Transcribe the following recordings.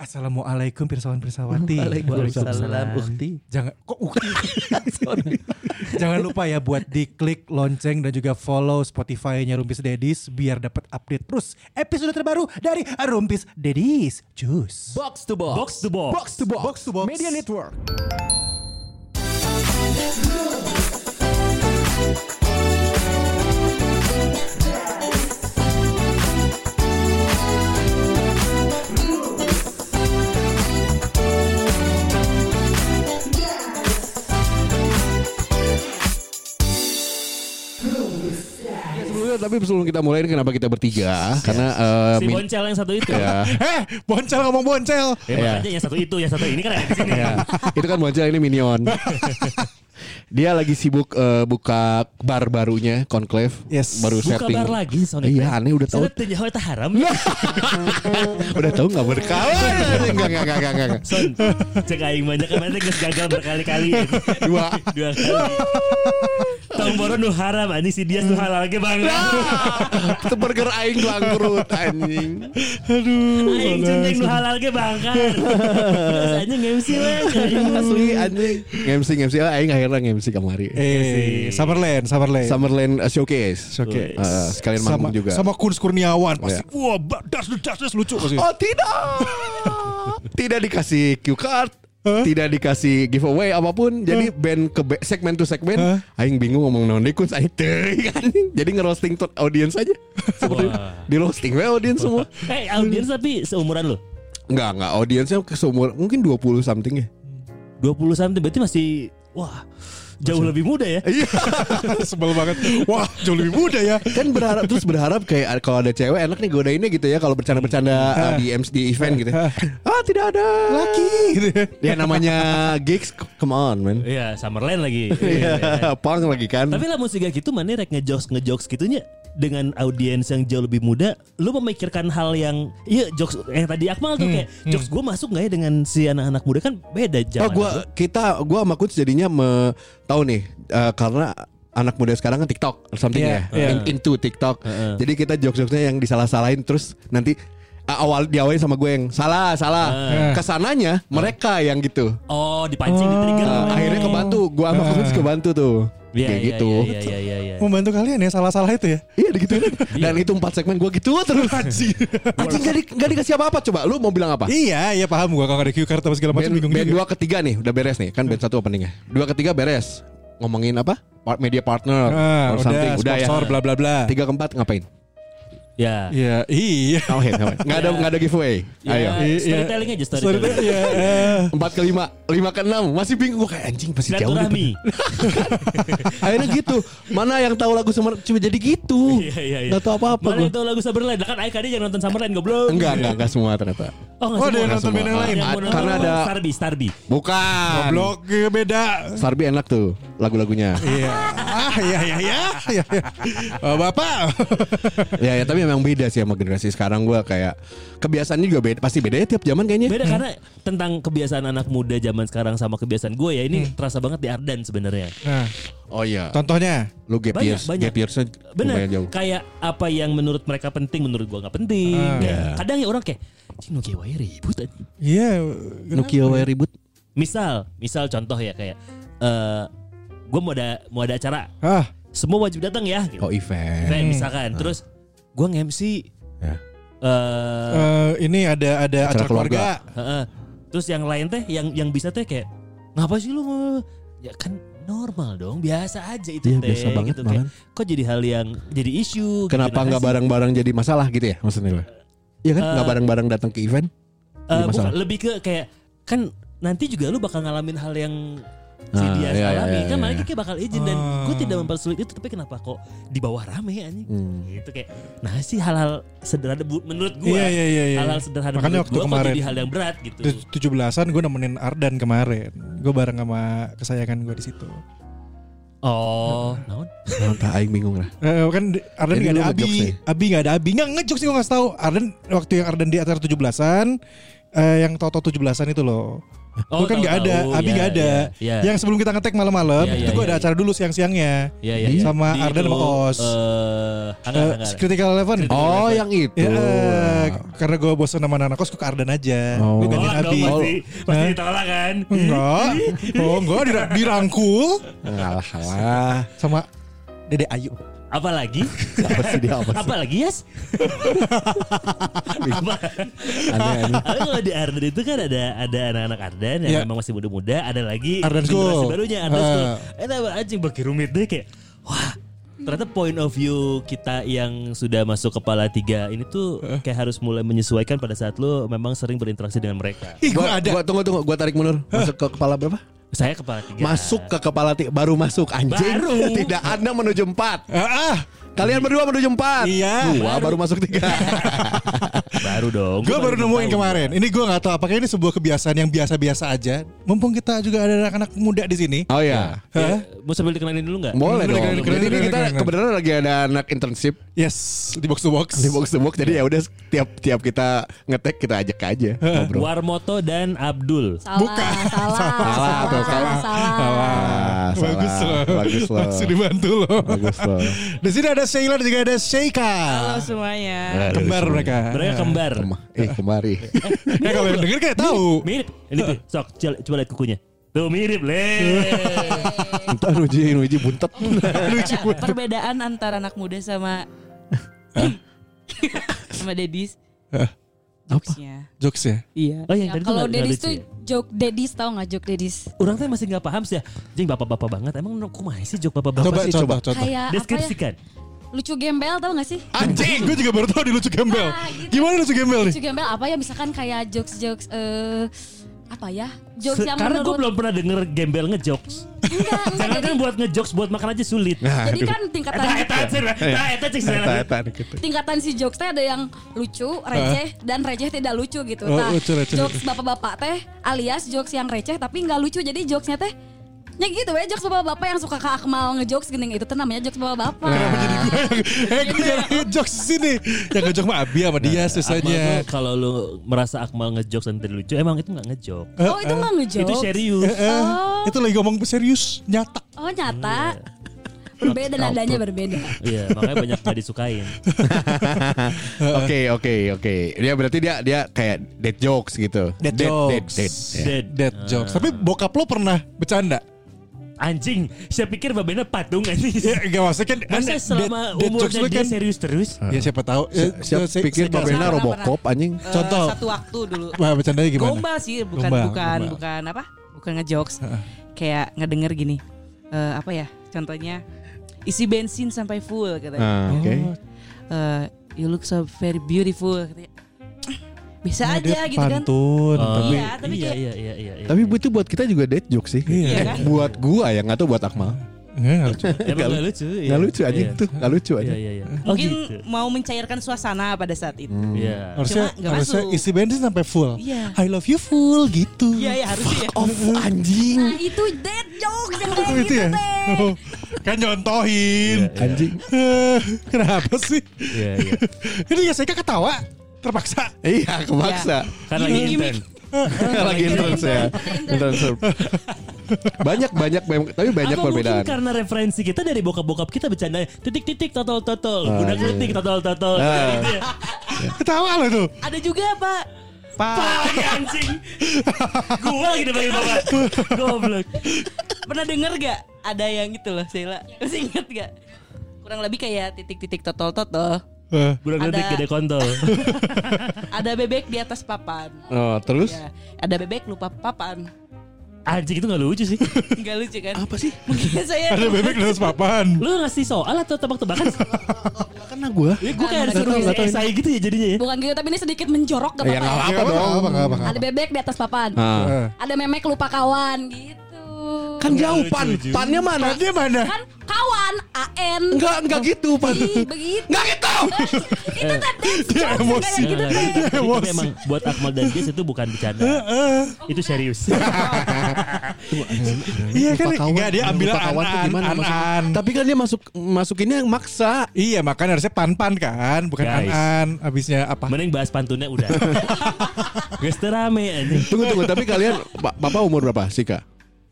Assalamualaikum pirsawan pirsawati. Waalaikumsalam Ukti. Jangan kok ukti. Jangan lupa ya buat diklik lonceng dan juga follow Spotify-nya Rumpis Dedis biar dapat update terus episode terbaru dari Rumpis Dedis. Jus. Box to box. Box to box. Box to box. Box to box. Media Network. Ya, sebelumnya tapi sebelum kita mulai ini kenapa kita bertiga? Karena eh, Si min- boncel yang satu itu. ya, Eh, boncel ngomong boncel. Ya, makanya yang satu itu, yang satu ini kan ada di sini. ya. itu kan Boncel ini minion. Dia lagi sibuk eh, buka bar barunya Conclave. Yes. Baru Buka setting. bar lagi Sonic. Iya, aneh udah tahu. Saya tanya itu haram. udah tahu nggak berkawan? Enggak enggak enggak enggak enggak. Son, cek aing banyak kemarin geus gagal berkali-kali. Dua. Dua kali. Tomboro nu haram anjing si dia nu halal ge bangga. Itu burger aing bangkrut anjing. Aing centeng nu halal ge bangga. Terus anjing MC we. Asli anjing. MC MC ah, aing akhirnya MC kemari. Eh, Summerland, Summerland. Summerland uh, Showcase. Oke. Eh, sekalian sama, manggung juga. sama Kun Kurniawan pasti. Iya. Wah, ba- das das das lucu pasti. Oh tidak Tidak dikasih cue card Tidak dikasih giveaway apa pun Jadi band ke be- segmen to segmen Hah? Aing bingung ngomong naon deh kun Aing teuing, anjing. Jadi ngerosting tuh audience aja Seperti Wah. Di roasting we audience semua Eh, audiens tapi seumuran lu. Enggak enggak audiensnya seumur Mungkin 20 something ya 20 something berarti masih wah jauh lebih muda ya. Iya Sebel banget. Wah, jauh lebih muda ya. Kan berharap Terus berharap kayak Kalau ada cewek enak nih godainnya gitu ya Kalau bercanda-bercanda uh, di MC di event gitu Ah tidak ada Laki gitu ya. Ya namanya gigs Come on man Iya, Summerland lagi. Iya, Pang lagi kan Tapi lah musik gitu mana rek ngejokes ngejokes gitunya dengan audiens yang jauh lebih muda, lu memikirkan hal yang iya jokes yang tadi Akmal tuh kayak jokes gue masuk nggak ya dengan si anak-anak muda kan beda Oh zaman. gua kita gua sama Coach jadinya me, tahu nih eh, karena anak muda sekarang kan TikTok something Iya, ya iya. In- into TikTok. Heeh. Jadi kita jokes-jokesnya yang disalah-salahin terus nanti awal diawali sama gue yang salah salah. Heeh. Ke sananya mereka yang gitu. Oh, dipancing di trigger. Nah, akhirnya kebantu, gua sama Coach kebantu tuh. Iya, Kayak iya, gitu. Iya, iya, iya, iya. Membantu kalian ya salah-salah itu ya. Iya digituin. Dan itu empat segmen gua gitu terus. Anjing gak, di, gak dikasih apa-apa coba. Lu mau bilang apa? Iya, iya paham gua kalau ada cue card segala macam Band, bingung band dua ketiga nih udah beres nih kan band satu openingnya dua ketiga beres ngomongin apa Part- media partner Ah, or something udah, udah ya sponsor bla bla bla. tiga keempat ngapain Ya. Iya, iya. ngapain ngapain nggak ada nggak ada giveaway Ya, ayo Iya, storytelling aja Sorry, storytelling. iya, eh. empat ke lima lima ke enam masih bingung gue kayak anjing pasti jauh Silaturahmi. nih. akhirnya gitu mana yang tahu lagu sama cuma jadi gitu Iya, iya, iya. nggak tahu apa apa Mana itu lagu Summerland? Kan Aika dia jangan nonton Summerland goblok. enggak enggak enggak semua ternyata Oh, Oh, ada yang nonton band yang lain. Yang Karena ada- Starby, Starby. bukan Goblok ya, beda. Sarbi enak tuh lagu-lagunya Iya. Ah, iya iya iya. Iya, iya. Oh, Bapak. ya ya tapi memang beda sih sama generasi sekarang gue kayak kebiasaannya juga beda pasti beda ya tiap zaman kayaknya Beda karena tentang kebiasaan anak muda zaman sekarang sama kebiasaan gue ya ini terasa banget di Ardan sebenarnya. Nah, oh iya contohnya. lu gap Banyak, years banyak. gap yearsnya Bener, jauh kayak apa yang menurut mereka penting menurut gua nggak penting. Ah. Ya. Ya. Kadang ya orang kayak, cing kieu wae ribut anjing." Iya. Nokia wae ribut Misal, misal contoh ya kayak eh gue mau ada mau ada acara, Ah, semua wajib datang ya. Gitu. oh event Event misalkan, terus gue nge-MC ya. eh eh, ini ada ada Acara acara keluarga. keluarga. heeh. terus yang lain teh yang yang bisa teh kayak ngapa sih lu mau ya kan normal dong biasa aja itu Iya, teh biasa banget gitu, kayak, kok jadi hal yang jadi isu gitu. kenapa nggak sih? bareng-bareng jadi masalah gitu ya maksudnya Iya kan nggak Eh, bareng-bareng datang ke event Eh, Jadi bukan, lebih ke kayak kan nanti juga lu bakal ngalamin hal yang si Ah, dia iya, alami iya, kan iya. mereka kayak bakal izin dan Ah. gue tidak mempersulit itu tapi kenapa kok di bawah rame anjing Hmm. gitu kayak nah sih hal-hal sederhana bu- menurut gue Iya iya iya. iya. hal-hal sederhana Makanya waktu gua kemarin jadi hal yang berat gitu tujuh belasan gue nemenin Ardan kemarin. Gue bareng sama kesayangan gue di situ. oh naon Nah, entah aing bingung lah Eh, kan di- Ardan Jadi nggak lu ada Abi? Abi nggak ada Abi, nggak ngejok sih gue nggak tahu. Ardan waktu yang Ardan di acara tujuh belasan, eh, yang tujuh belasan itu loh. Oh, gue kan tahu, nggak ada, tahu. Abi Ya, nggak ada. ya, ya. Yang sebelum kita ngetek malam-malam, Ya, ya, itu gue ya, ada ya. acara dulu siang-siangnya. Iya iya. iya. Sama Di Ardan sama Os. Eh, Eh, Angga. Critical Eleven. Oh, yang itu. Ya, karena gue bosan sama anak kos, gue ke Ardan aja. Oh. Gue Oh, gantiin dong, Abi. pasti, pasti ditolak kan? Enggak. Oh, enggak dira- dirangkul alah. sama Dede Ayu. Apalagi? Apa sih dia apa sih? Apalagi yes? Apa? Aneh, aneh. Kalau di Ardan itu kan ada ada anak-anak Ardan yang Iya. memang masih muda-muda, ada lagi generasi School. barunya Ardan Ah. School. Itu apa anjing bagi rumit deh kayak wah ternyata point of view kita yang sudah masuk kepala tiga ini tuh kayak harus mulai menyesuaikan pada saat lu memang sering berinteraksi dengan mereka. Ih, gue Gua, ada. gua tunggu tunggu, gua tarik mundur. Masuk ke kepala berapa? Saya kepala tiga. Masuk ke kepala tiga, baru masuk anjing. Baru. Tidak Anda menuju empat. Ah, ah. Kalian berdua menuju empat. Iya. Gua baru masuk tiga. baru dong. Gue Gua baru nemuin tahu. kemarin. Ini gue nggak tahu apakah ini sebuah kebiasaan yang biasa-biasa aja. Mumpung kita juga ada anak-anak muda di sini. Oh ya. Hah? Mau sambil dikenalin dulu nggak? Boleh dong. keren, Jadi keren, kita kebetulan lagi ada anak internship Yes, di box to box. di box to box. Jadi ya udah tiap tiap kita ngetek kita ajak aja ngobrol. Warmoto dan Abdul. Salah, Bukan. salah, Salah, tuh, salah. salah. Ah, Bagus salah. loh. Bagus loh. Langsung dibantu loh. Bagus loh. Di sini ada Sheila dan juga ada Sheika. Halo semuanya. Kembar mereka. Mereka kembar. Kema- Eh kemari. Nah, kalau yang denger kayak tahu. Mirip. Ini tuh, sok coba, coba lihat kukunya. Tuh mirip le. Entar Nuji Nuji buntet. Lucu banget. Perbedaan antara anak muda sama sama Dedis. Jokesnya. Jokes ya. Iya. Oh yang Ya, kalau Dedis tuh ya? joke Dedis tau gak joke Dedis? Orang tuh masih nggak paham sih ya. Jing bapak-bapak banget. Emang aku masih sih jok bapak-bapak Coba sih? coba contoh. Kayak apa ya? Lucu gembel tau gak sih? Anjing. Gue juga baru tahu di lucu gembel. Nah, gitu. Gimana lucu gembel nih? Lucu gembel apa ya misalkan kayak jokes-jokes eh apa ya? Jokes Se- yang Karena gue belum pernah denger gembel ngejokes. enggak, enggak Jangan jadi, kan buat ngejokes buat makan aja sulit. jadi kan tingkatan Eta eta cek eta eta sana. eta gitu. tingkatan si jokes teh ada yang lucu, receh dan receh tidak lucu gitu. Oh, Nah, lucu, receh. jokes bapak-bapak teh alias jokes yang receh tapi nggak lucu jadi jokesnya teh Ya gitu ya jokes bapak-bapak yang suka ke Akmal ngejokes gini itu tuh namanya jokes bapak-bapak. Kenapa jadi gue yang Eh gue yang jokes sini Yang ngejok sama Abi sama dia Akmal susahnya kalau lu merasa Akmal ngejokes dan tidak lucu, emang itu nggak ngejok. Oh itu nggak ngejokes. Itu serius. Eh, eh, Itu lagi ngomong serius Nyata Oh nyata. Berbeda nadanya berbeda. Iya, makanya banyak nggak disukain. Oke oke oke. Dia berarti dia dia kayak dead jokes gitu. Dead dead jokes. dead. Ya. Dead. Dead jokes Tapi bokap lo pernah bercanda? Anjing, saya pikir babena patung anjing. Ya gak maksudnya kan Masa selama dead umurnya dia kan serius terus? Ya siapa tahu Ya, Siap se- pikir Babena Robocop anjing. Eh, Contoh. satu waktu dulu. Wah bercandanya gimana? Gombal sih, bukan Gombal, bukan gombal. bukan apa? Bukan ngejokes. Kayak ngedenger gini. Eh, apa ya? Contohnya isi bensin sampai full katanya. Ah, Oke. Oh, Eh, you look so very beautiful katanya. Bisa nah, aja gitu kan. pantun Oh, Tapi Iya, tapi iya, kayak- iya, iya, iya, iya. Tapi itu buat kita juga dead jokes sih. Iya kan? Buat gua ya nggak tahu buat Akmal. Nggak, nggak lucu. Emang nggak lucu. iya. Nggak lucu anjing Iya. tuh. Nggak lucu Iya, aja. iya, iya. Oh Mungkin gitu. mau mencairkan suasana pada saat itu. Iya. Harusnya, Cuma harusnya masuk. isi bensin sampai full Iya. I love you full gitu Iya, ya harusnya ya. Oh anjing. Nah itu dead jokes yang kayak Oh, gitu itu ya? teh. Oh, kan nyontohin Iya, iya. Anjing. Eh, Kenapa sih? Iya, iya. Ini ya saya ketawa Terpaksa Iya kebaksa. Kan lagi intern. Lagi intern ya. Intern. Banyak banyak tapi banyak Atau perbedaan. mungkin karena referensi kita dari bokap-bokap kita bercanda titik-titik totol-totol. Budak iya. letik totol-totol. Ah. Gitu ya. Ketawa loh tuh Ada juga, Pak. Pak lagi anjing. Gua lagi dipanggil bapak. Goblok. Pernah denger gak ada yang gitu loh Sheila Masih inget gak Kurang lebih kayak titik-titik totol-totol Eh, letik Ada- gede kontol. Ada bebek di atas papan Oh terus? ya. Ada bebek lupa papan Anjing itu gak lucu sih. Gak lucu kan Apa sih Mungkin saya Ada bebek di atas papan Lu ngasih soal atau tebak-tebakan? Karena gua. Ya gue kayak disuruh tahu. esai gitu ya jadinya ya. Bukan gitu tapi ini sedikit menjorok gak Ya apa-apa ya. apa dong. apa, Ada bebek di atas papan Ah. Ada memek lupa kawan gitu Kan jauh pan. Pannya mana? Dia mana? Kan kawan AN. Enggak, enggak gitu pan. Ih, begitu. Enggak gitu. itu tadi Dia emosi. gitu Nah, teh. tapi, tapi, tapi emang buat Akmal dan Jess itu bukan bercanda. itu serius. Iya kan? Lupa kawan. Enggak dia ambil kawan tuh gimana an-an. Tapi kan dia masuk masukinnya yang maksa. Iya makanya harusnya pan-pan kan Bukan an-an Abisnya apa Mending bahas pantunnya udah. Gak rame anjing. Tunggu tunggu, tapi kalian Ba- Bapak umur berapa, Sika?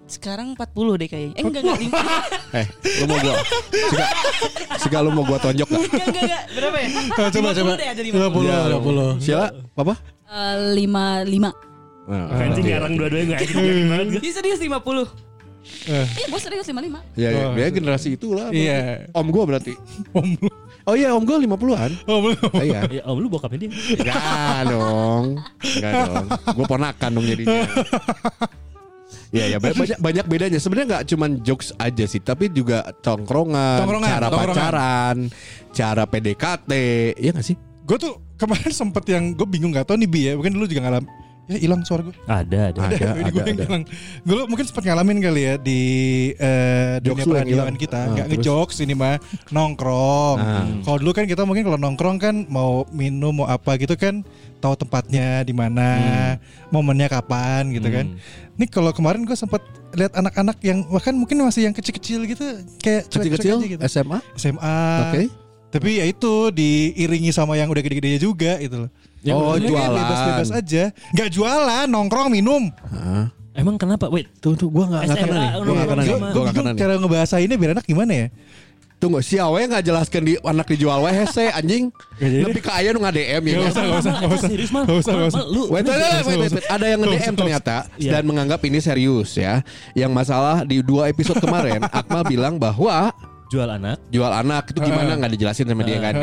Sekarang 40 deh kayaknya. Eh enggak enggak. lima. Eh, lu mau gua Sika, Sika lu mau gua tonjok gak? Enggak enggak enggak. Berapa ya? Oh, Coba 50 coba deh aja 50 50 Sila, Papa? Eh, lima lima. Nah, Anjing oke. ngarang dua-duanya gak anjing banget gue. Ini serius 50. Iya, gue serius lima lima. Ya, ya, Oh. dia generasi itulah. Iya. Om gua berarti. Om lu Oh iya, om gua 50-an. Oh belum Oh, iya. Ya om lu bokapnya dia. Enggak dong. Enggak dong. Gue ponakan dong jadinya. Iya ya ba- banyak banyak bedanya. Sebenarnya nggak cuman jokes aja sih, tapi juga tongkrongan, Tongkrongan, cara tongkrongan. pacaran, cara PDKT, iya gak sih? Gue tuh kemarin sempet yang Gue bingung gak tau nih Bi ya Mungkin dulu juga ngalam Ya hilang suara gue Ada ada. Ada, gue ada, yang ada. hilang Gue mungkin sempat ngalamin kali ya Di eh, Jokes dunia peradilan kita Ah, Nggak terus? ngejokes ini mah Nongkrong Ah. Kalau dulu kan kita mungkin kalau nongkrong kan Mau minum mau apa gitu kan Tahu tempatnya di mana Momennya kapan gitu kan Ini kalau kemarin gue sempat lihat anak-anak yang bahkan mungkin masih yang kecil-kecil gitu kayak Kecil-kecil gitu. SMA, SMA. oke. Tapi ya itu diiringi sama yang udah gede-gede juga gitu loh. Oh, Udah kayak jualan. Bebas-bebas aja. Gak jualan, nongkrong, minum. Hah? Emang kenapa? Wait. Tuh tuh gue nggak nggak SMA, kena nih, gue nggak kena nih, sama- gue nggak kena Bingung nih. Cara ngebahasainnya biar enak gimana ya? Tunggu, si Awe nggak jelaskan di anak dijual wae hese anjing. Lebih ke aya nu nggak DM ya. Gak usah, gak usah, gak usah. Serius? Gak usah, gak usah. Lu Wait, wait, wait, wait, wait, wait. Ada yang nge-DM ternyata Iya. dan menganggap ini serius ya. Yang masalah di dua episode kemarin Akmal bilang bahwa jual anak. jual anak itu gimana nggak dijelasin sama dia kan.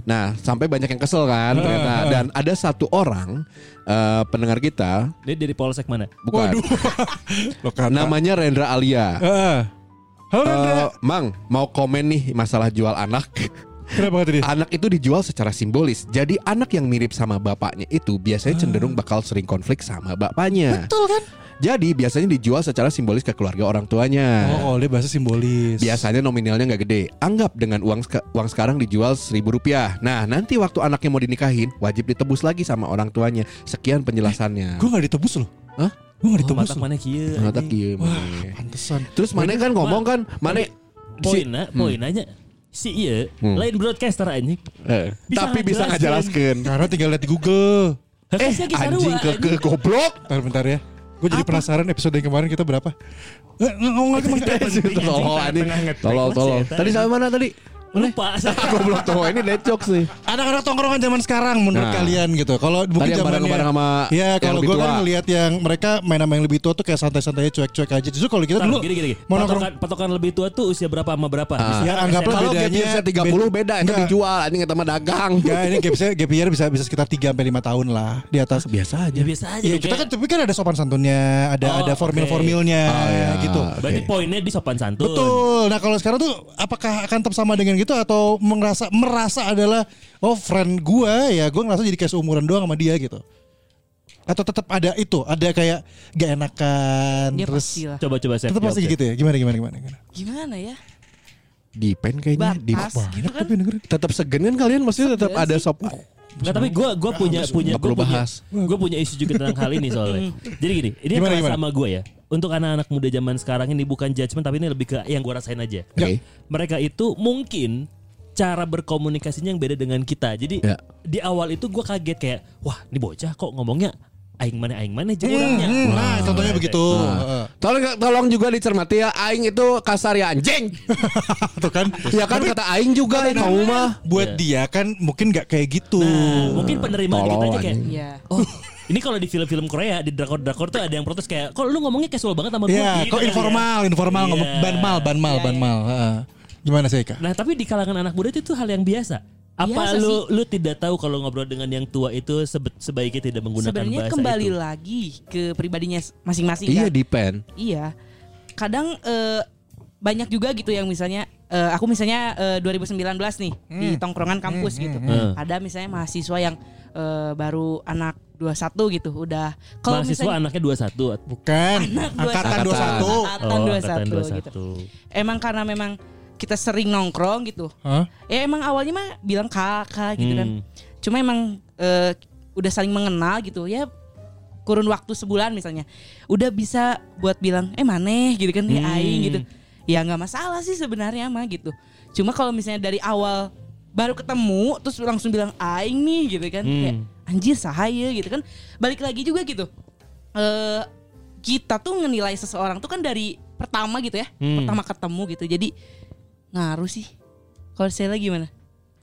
Nah, sampai banyak yang kesel kan ternyata dan ada satu orang eh, pendengar kita Dia dari polsek mana? bukan kata. namanya Rendra Alia. Heeh. Halo. Eh, Mang, mau komen nih masalah jual anak. Kenapa kata dia? Anak itu dijual secara simbolis. Jadi anak yang mirip sama bapaknya itu biasanya cenderung bakal sering konflik sama bapaknya. Betul kan? Jadi biasanya dijual secara simbolis ke keluarga orang tuanya. Oh, oh, dia bahasa simbolis. Biasanya nominalnya nggak gede. Anggap dengan uang uang sekarang dijual seribu rupiah. Nah nanti waktu anaknya mau dinikahin wajib ditebus lagi sama orang tuanya. Sekian penjelasannya. Gue gak ditebus loh. Hah? Gue gak Oh, loh. mana kieu? Mata Wah, Mane. pantesan. Terus mana kan ngomong kan, mana Poinnya, poinnya si iya Hmm. lain broadcaster anjing. eh, Bisa tapi bisa ngajelaskeun. ngajelaskeun. Karena tinggal lihat di Google. Eh, Eh anjing ke ke goblok. Bentar, bentar ya. Gue jadi penasaran episode yang kemarin kita berapa? Eh, ngomong lagi Mang. Tolol anjing. Tolol tolol. Tadi sampai mana tadi? Lupa. Goblok tuh ini dead jokes nih. Anak-anak tongkrongan zaman sekarang menurut Nah. kalian gitu. Kalau mungkin Tadi yang bareng-bareng sama Ya kalau gue kan ngelihat yang mereka main sama yang lebih tua tuh kayak santai-santai cuek-cuek aja. Justru kalau kita dulu gini gini. Patokan, patokan lebih tua tuh usia berapa sama berapa? Ah. Ya, anggaplah Kalau gap bedanya- year 30 beda itu dijual anjing eta mah dagang. Enggak, ini gap saya gap year bisa bisa sekitar 3 sampai 5 tahun lah di atas. Biasa aja. Ya biasa aja. Iya, kita kan tapi kan ada sopan santunnya, ada Oh, ada formil-formilnya Oh, iya. gitu. Berarti poinnya di sopan santun. Betul. Nah kalau sekarang tuh apakah akan tetap sama dengan gitu atau merasa merasa adalah oh friend gua ya gua ngerasa jadi kayak seumuran doang sama dia gitu. Atau tetap ada itu, ada kayak gak enakan Dia terus. Coba-coba saya tetap pasti gitu ya. Gimana gimana gimana gimana. Gimana ya? Depend kayaknya di Batas gitu kan. Tapi dengerin. tetap segen kan kalian maksudnya tetap ada sop Nggak, tapi gue gua punya punya Nggak gue punya gue punya isu juga tentang hal ini soalnya. Jadi gini, ini gimana? sama gue ya. Untuk anak-anak muda zaman sekarang ini bukan judgement tapi ini lebih ke yang gue rasain aja. Oke. Mereka itu mungkin cara berkomunikasinya yang beda dengan kita. Jadi Ya. di awal itu gue kaget kayak, wah ini bocah kok ngomongnya aing mana aing mana aja orangnya. Hmm, nah, contohnya begitu. Heeh. Tolong tolong juga dicermati ya aing itu kasar ya anjing. Tuh kan. ya kan kata aing juga kamu mah. Buat dia kan mungkin gak kayak gitu. Nah, mungkin penerimaan kita Tolol, aja kayak. Iya. oh ini kalau di film-film Korea di drakor-drakor tuh ada yang protes kayak, kok lu ngomongnya casual banget sama gue. Ya, gitu kok kan ya. informal, informal Iya. ngomong banmal, banmal, Iya, banmal. Heeh. Gimana sih Kak? Nah tapi di kalangan anak muda itu, hal yang biasa. Apa Biasa lu lu tidak tahu kalau ngobrol dengan yang tua itu sebe- sebaiknya tidak menggunakan Sebenarnya bahasa kembali itu? lagi ke pribadinya masing-masing Iya kan. depend. Iya. Kadang eh, banyak juga gitu yang misalnya eh, aku misalnya eh, 2019 nih di tongkrongan kampus gitu. Hmm. Ada misalnya mahasiswa yang eh, baru anak 21 gitu, udah kalau Mahasiswa misalnya anaknya 21. Bukan. Angkatan 21. angkatan Oh, 21 angkatan gitu. Emang karena memang kita sering nongkrong gitu. Hah? Ya emang awalnya mah bilang kakak gitu kan. Hmm. Cuma emang eh, udah saling mengenal gitu ya kurun waktu sebulan misalnya. Udah bisa buat bilang eh maneh gitu kan, Hmm. aing gitu. Ya nggak masalah sih sebenarnya mah gitu. Cuma kalau misalnya dari awal baru ketemu terus langsung bilang aing nih gitu kan Hmm. kayak anjir sahaya gitu kan. Balik lagi juga gitu. Eh kita tuh menilai seseorang tuh kan dari pertama gitu ya. Hmm. Pertama ketemu gitu. Jadi ngaruh sih. Kalau saya gimana?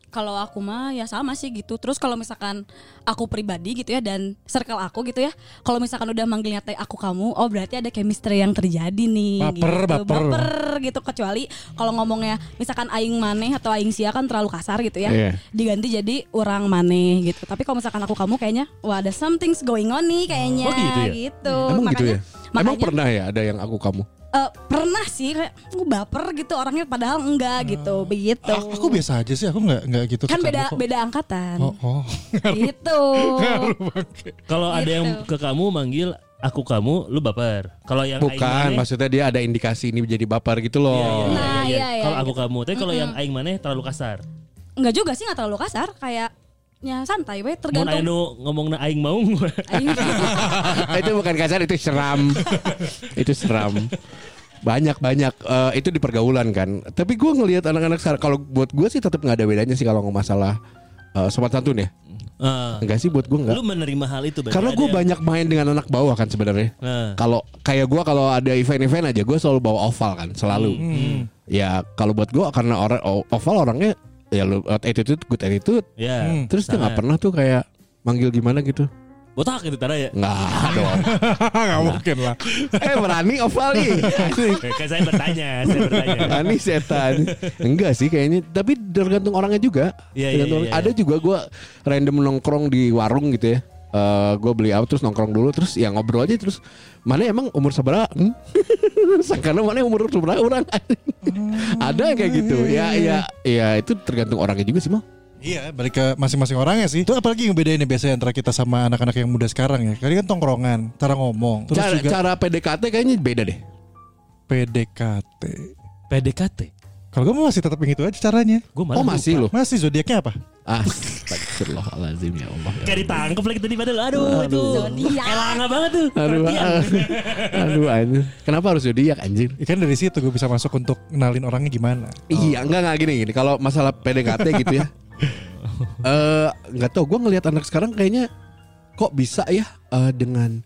Kalau aku mah ya sama sih gitu. Terus kalau misalkan aku pribadi gitu ya dan circle aku gitu ya. Kalau misalkan udah manggilnya teh aku kamu, oh berarti ada chemistry yang terjadi nih. Baper, gitu. baper. gitu. Kecuali kalau ngomongnya misalkan aing maneh atau aing sia kan terlalu kasar gitu ya. Iya. Diganti jadi orang maneh gitu. Tapi kalau misalkan aku kamu kayaknya wah ada something's going on nih kayaknya Oh, gitu ya? gitu. Emang gitu ya? Emang makanya- pernah ya ada yang aku kamu? Eh, pernah sih kayak "Lu baper gitu orangnya padahal enggak gitu begitu Ah, Aku biasa aja sih, aku nggak nggak gitu. kan beda kok. beda angkatan Oh, oh. gitu Kalau ada yang Gitu. ke kamu manggil aku kamu, lu baper. Kalau yang aing Bukan, maneh- maksudnya dia ada indikasi ini menjadi baper gitu loh. Iya, iya, iya, Nah, iya. iya, iya, Kalau aku gitu. kamu, tapi kalau yang aing maneh terlalu kasar. enggak juga sih nggak terlalu kasar kayak ya santai we Mau tergantung anu ngomong na aing mau. Aing- itu bukan kasar, itu seram. itu seram. Banyak banyak Eh, itu di pergaulan kan. Tapi gue ngelihat anak-anak sekarang kalau buat gue sih tetap nggak ada bedanya sih kalau ngomong masalah eh, sobat santun ya. Ah. Enggak sih buat gue enggak. Lu menerima hal itu Karena gue yang- banyak main dengan anak bawah kan sebenarnya. Nah. Kalau kayak gue kalau ada event-event aja gue selalu bawa oval kan selalu. Hmm. Ya kalau buat gue karena orang oval orangnya ya lu attitude good attitude. Ya. Hmm. Terus dia nggak pernah tuh kayak manggil gimana gitu. Botak itu tara ya. Nggak dong. Nggak mungkin lah. eh berani oval nih. Asik. Kan saya bertanya, saya bertanya. Berani setan. Enggak sih kayaknya. Tapi tergantung orangnya juga. Iya, Tergantung iya, iya, Ada juga gue random nongkrong di warung gitu ya. Eh gue beli apa terus nongkrong dulu terus ya ngobrol aja terus mana emang umur seberapa? Hmm? Karena mana umur seberapa orang? Ada yang kayak gitu. Ya ya ya itu tergantung orangnya juga sih mal. Iya, balik ke masing-masing orangnya sih. Itu apalagi yang bedain nih biasanya antara kita sama anak-anak yang muda sekarang ya. Kali kan tongkrongan, cara ngomong, terus Cara, juga cara PDKT kayaknya beda deh. PDKT. PDKT. Kalau kamu masih tetap yang itu aja caranya. Gue malah Oh masih loh. Masih zodiaknya apa? Ah, ya Allah. Kayak ditangkep lagi tadi padahal aduh, itu Zodiak. elanga banget tuh. Aduh, aduh anjir. Kenapa harus zodiak anjir? Ya kan dari situ gue bisa masuk untuk kenalin orangnya gimana. Iya, enggak enggak gini gini. Kalau masalah PDKT gitu ya. Eh, enggak tahu gue ngelihat anak sekarang kayaknya kok bisa ya eh, dengan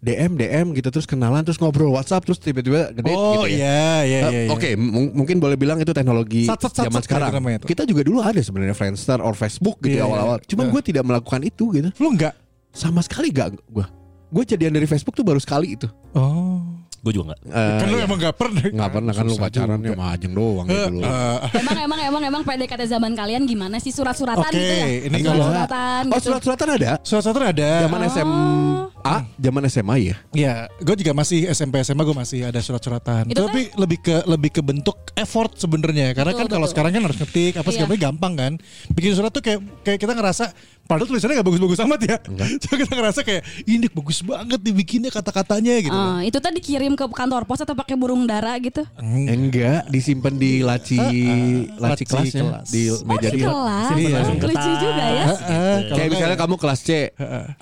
DM DM gitu terus kenalan terus ngobrol WhatsApp terus tiba-tiba gede Oh gitu ya. iya iya Eh, iya. iya. Oke, mungkin boleh bilang itu teknologi Sat, sat, sat, zaman sat, sekarang. gitu tuh. Kita juga dulu ada sebenarnya Friendster or Facebook gitu Iya, awal-awal. iya. Cuman Iya. gue tidak melakukan itu gitu. Lu enggak? Sama sekali gak gue. Gue jadian dari Facebook tuh baru sekali itu. Oh. Gue juga enggak. Eh, kan lu iya. emang gak pernah. Nggak pernah kan lu pacaran ya sama Ajeng doang gitu loh. Eh, emang emang emang emang PDKT zaman kalian gimana sih surat-suratan Oke, gitu ya ini kalau- surat-suratan Oh gitu. surat-suratan ada? Surat-surat ada. Zaman SMA, zaman SMA ya. Ya, gue juga masih SMP SMA gue masih ada surat-suratan. Itu Tapi lebih ke lebih ke bentuk effort sebenarnya. Karena Betul, kan kalau sekarang kan harus ngetik apa Iya. segala macam gampang kan. Bikin surat tuh kayak kayak kita ngerasa padahal tulisannya gak bagus-bagus amat ya. Cuma kita ngerasa kayak ini bagus banget dibikinnya kata-katanya gitu. Ah, itu tadi dikirim ke kantor pos atau pakai burung dara gitu? Enggak, disimpan di laci laci laci kelasnya kelas. di Oh meja di dia. kelas, Iya. Langsung ke lucu juga ya. Heeh, kalau Kayak misalnya nggak- kamu kelas C,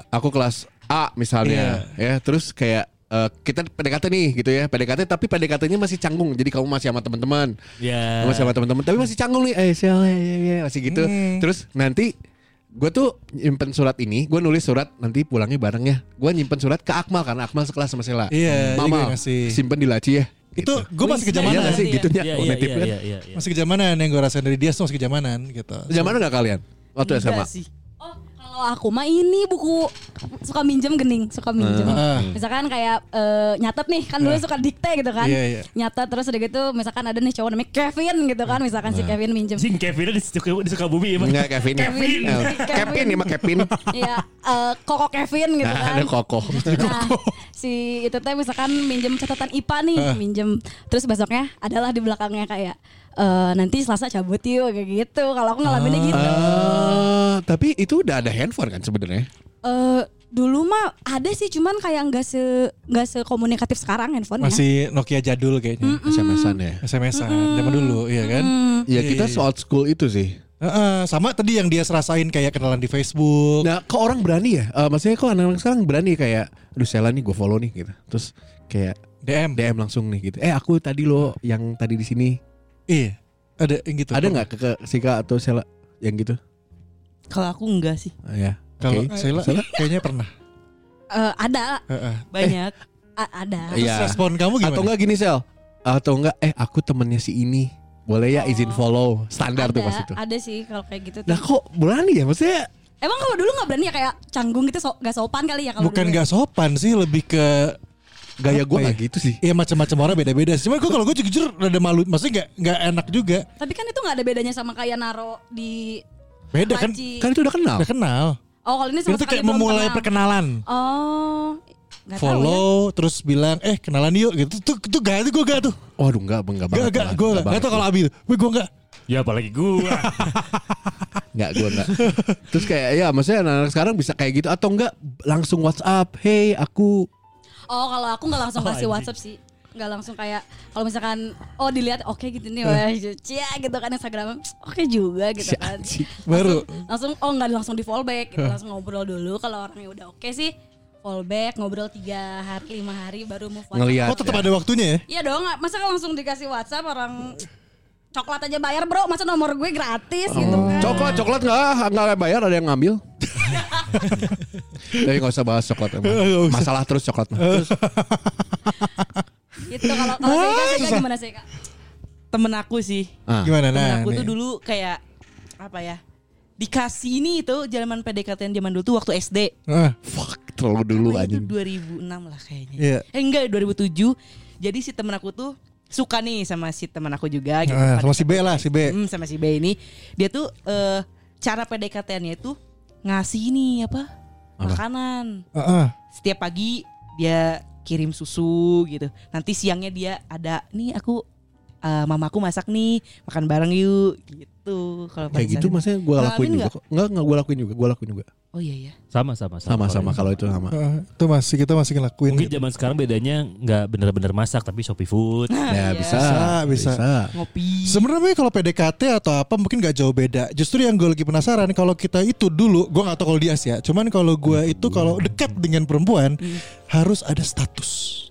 aku kelas A misalnya, ya. Terus kayak eh, kita PDKT nih gitu ya, PDKT tapi PDKT-nya masih canggung. Jadi kamu masih sama teman-teman. Ya. Masih sama teman-teman, tapi masih canggung nih. Eh, sial, ya, ya, ya, masih gitu. Terus nanti gue tuh nyimpen surat ini, gue nulis surat nanti pulangnya bareng ya. Gue nyimpen surat ke Akmal karena Akmal sekelas sama Sela. Iya, Mama, simpen di laci ya. Itu gue masih Iya kejamanan. gak sih Iya. gitunya? Iya Oh, iya native iya kan? iya iya. iya. Masih kejamanan yang gue rasain dari dia tuh masih kejamanan gitu. Zaman gak kalian? Waktu SMA? Enggak sih. Oh, kalau aku mah ini buku suka minjem gening, suka minjem. Ah. Misalkan kayak eh, nyatet nih, kan dulu suka dikte gitu kan. Iya, iya. Nyatet terus udah gitu misalkan ada nih cowok namanya Kevin gitu kan, misalkan si Kevin minjem. Sing Kevin di suka di suka bumi emang. Enggak Kevin. Kevin. Eh, Kevin nih mah Kevin. Iya, eh, Koko Kevin gitu Nah, kan. ada kokoh. Nah, si itu teh misalkan minjem catatan IPA nih, minjem. Terus besoknya adalah di belakangnya kayak eh, nanti Selasa cabut yuk kayak gitu. Kalau aku ngalaminnya gitu. Eh, tapi itu udah ada handphone kan sebenarnya. Eh, dulu mah ada sih cuman kayak nggak se nggak sekomunikatif sekarang handphonenya. Masih Nokia jadul kayaknya. SMS-an ya. SMS-an zaman dulu, iya kan? Ya kita Iya, iya. old school itu sih. Heeh, sama tadi yang dia serasain kayak kenalan di Facebook. Nah, kok orang berani ya? Eh, maksudnya kok anak-anak sekarang berani kayak, aduh Sela nih gue follow nih gitu. Terus kayak DM. DM langsung nih gitu. Eh aku tadi lo yang tadi di sini. Iya. Ada yang gitu. Ada nggak ke, Sika atau Sela yang gitu? Kalau aku enggak sih. Ah, ya. Kalau Oke. Sheila kayaknya pernah. Eh, ada Heeh. Banyak. A- ada. Terus Iya. respon kamu gimana? Atau enggak gini Sel? Atau enggak eh aku temennya si ini. Boleh ya izin follow. Standar tuh ada, pas itu. ada sih kalau kayak gitu. Nah tuh. kok berani ya? Maksudnya Emang kalau dulu nggak berani ya kayak canggung gitu so, gak sopan kali ya kalau Bukan dulu ya? nggak sopan sih, lebih ke gaya gue nggak ya? gitu sih. Iya macam-macam orang beda-beda. sih. Cuman gue kalau gue jujur rada malu, maksudnya nggak nggak enak juga. Tapi kan itu nggak ada bedanya sama kayak naro di Beda kan? laci. Kan itu udah kenal. Udah kenal. Oh kalau ini sama Itu kayak memulai kenal. perkenalan. Oh, nggak tahu ya. Follow terus bilang eh kenalan yuk gitu. Tuh tuh gak itu gue gak tuh. Waduh enggak, enggak Gak banget. gak gue gak. Gak tau kalau Abi. Gue gue gak. Ya apalagi gua. Enggak, gue enggak. Terus kayak ya maksudnya anak-anak sekarang bisa kayak gitu atau enggak langsung WhatsApp, "Hey, aku Oh kalau aku nggak langsung Oh, kasih anjing. WhatsApp sih. Nggak langsung kayak kalau misalkan oh dilihat oke gitu nih wah cia gitu kan Instagram oke juga gitu kan. Baru. Langsung oh nggak langsung di fallback gitu langsung ngobrol dulu kalau orangnya udah oke sih fallback ngobrol tiga hari lima hari baru move on. ngelihat." Oh tetap ada waktunya ya? Iya dong, masa langsung dikasih WhatsApp orang coklat aja bayar bro, masa nomor gue gratis gitu kan. Coklat, coklat enggak, enggak bayar ada yang ngambil. Tapi nggak usah bahas coklat emang. Masalah terus coklat mah. Terus, Gitu kalau kalau Seika, Seika gimana Seika? Temen aku sih. ah. Gimana Temen nah? aku nih. tuh dulu kayak apa ya? Dikasih ini itu zaman PDKT zaman dulu tuh waktu SD. Ah, Fuck, terlalu dulu Apa itu anjing. 2006 lah kayaknya. Iya. Eh enggak 2007. Jadi si temen aku tuh suka nih sama si temen aku juga gitu. Ah, sama si B lah, si B. Hmm, sama si B ini. Dia tuh eh cara PDKT-nya itu ngasih ini apa? Makanan. Ah, ah. Setiap pagi dia kirim susu gitu. Nanti siangnya dia ada nih aku eh, mamaku masak nih, makan bareng yuk gitu. Kalau Kayak gitu maksudnya gue lakuin juga nggak? kok. Enggak, enggak gue lakuin juga. Gue lakuin juga. Oh iya iya. Sama sama Sama-sama kalau kalau itu sama. Ah, itu masih kita masih ngelakuin. Mungkin gitu. zaman sekarang bedanya nggak bener-bener masak tapi Shopee Food. Ya iya. bisa, Bisa, bisa. Ngopi. Sebenarnya kalau PDKT atau apa mungkin gak jauh beda. Justru yang gue lagi penasaran kalau kita itu dulu, gue gak tahu kalau di Asia. Cuman kalau gue itu kalau dekat dengan perempuan harus ada status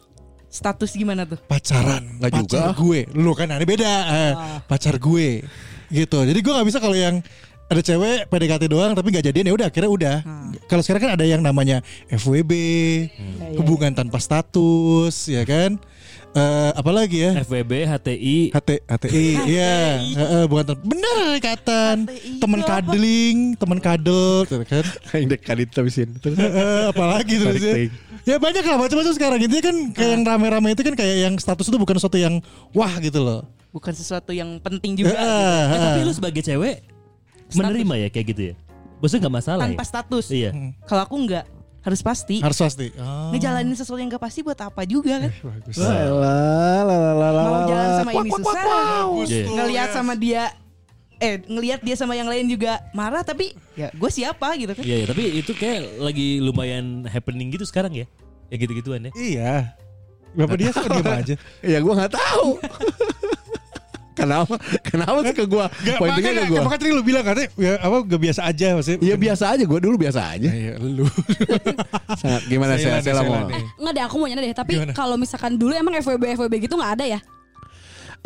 Status gimana tuh? pacaran. Nggak pacar juga. gue, lu kan ada beda. eh, pacar gue, gitu. Jadi gue nggak bisa kalau yang ada cewek PDKT doang tapi nggak jadian ya udah akhirnya udah. Kalau sekarang kan ada yang namanya FWB, hubungan tanpa status, ya kan? Eh, apalagi ya? FWB, HTI, HT, HTI, iya, Heeh, bukan ter- bener teman kadling, teman kadel, gitu kan? Yang dekat itu. Terus apalagi terus ya. Ya banyak lah macam-macam sekarang intinya kan kayak yang rame-rame itu kan kayak yang status itu bukan sesuatu yang wah gitu loh. Bukan sesuatu yang penting juga. Heeh, gitu. Eh, heeh. tapi lu sebagai cewek menerima ya kayak gitu ya? Maksudnya nggak masalah Tanpa ya? status. Iya. Kalau aku enggak harus pasti. harus pasti. Oh. Ngejalanin sesuatu yang gak pasti buat apa juga kan? Bagus. Lah, lah, lah, lah, lah, Mau jalan sama ini susah. Iya. Ngelihat sama dia eh ngelihat dia sama yang lain juga marah tapi ya gue siapa gitu kan. Iya, iya, tapi itu kayak lagi lumayan happening gitu sekarang ya. Ya gitu-gituan ya. Iya. Bapak dia suka diem aja. Ya gue nggak tahu. Kenapa? Kenapa sih ke gue? Gak, Pointingnya makanya, ke gue. makanya tadi lu bilang katanya ya, apa gak biasa aja maksudnya. Iya biasa aja. Gue dulu biasa aja. Iya, lu. Sangat gimana saya? Saya mau. Enggak deh aku mau nanya deh, tapi kalau misalkan dulu emang FWB FWB gitu nggak ada ya?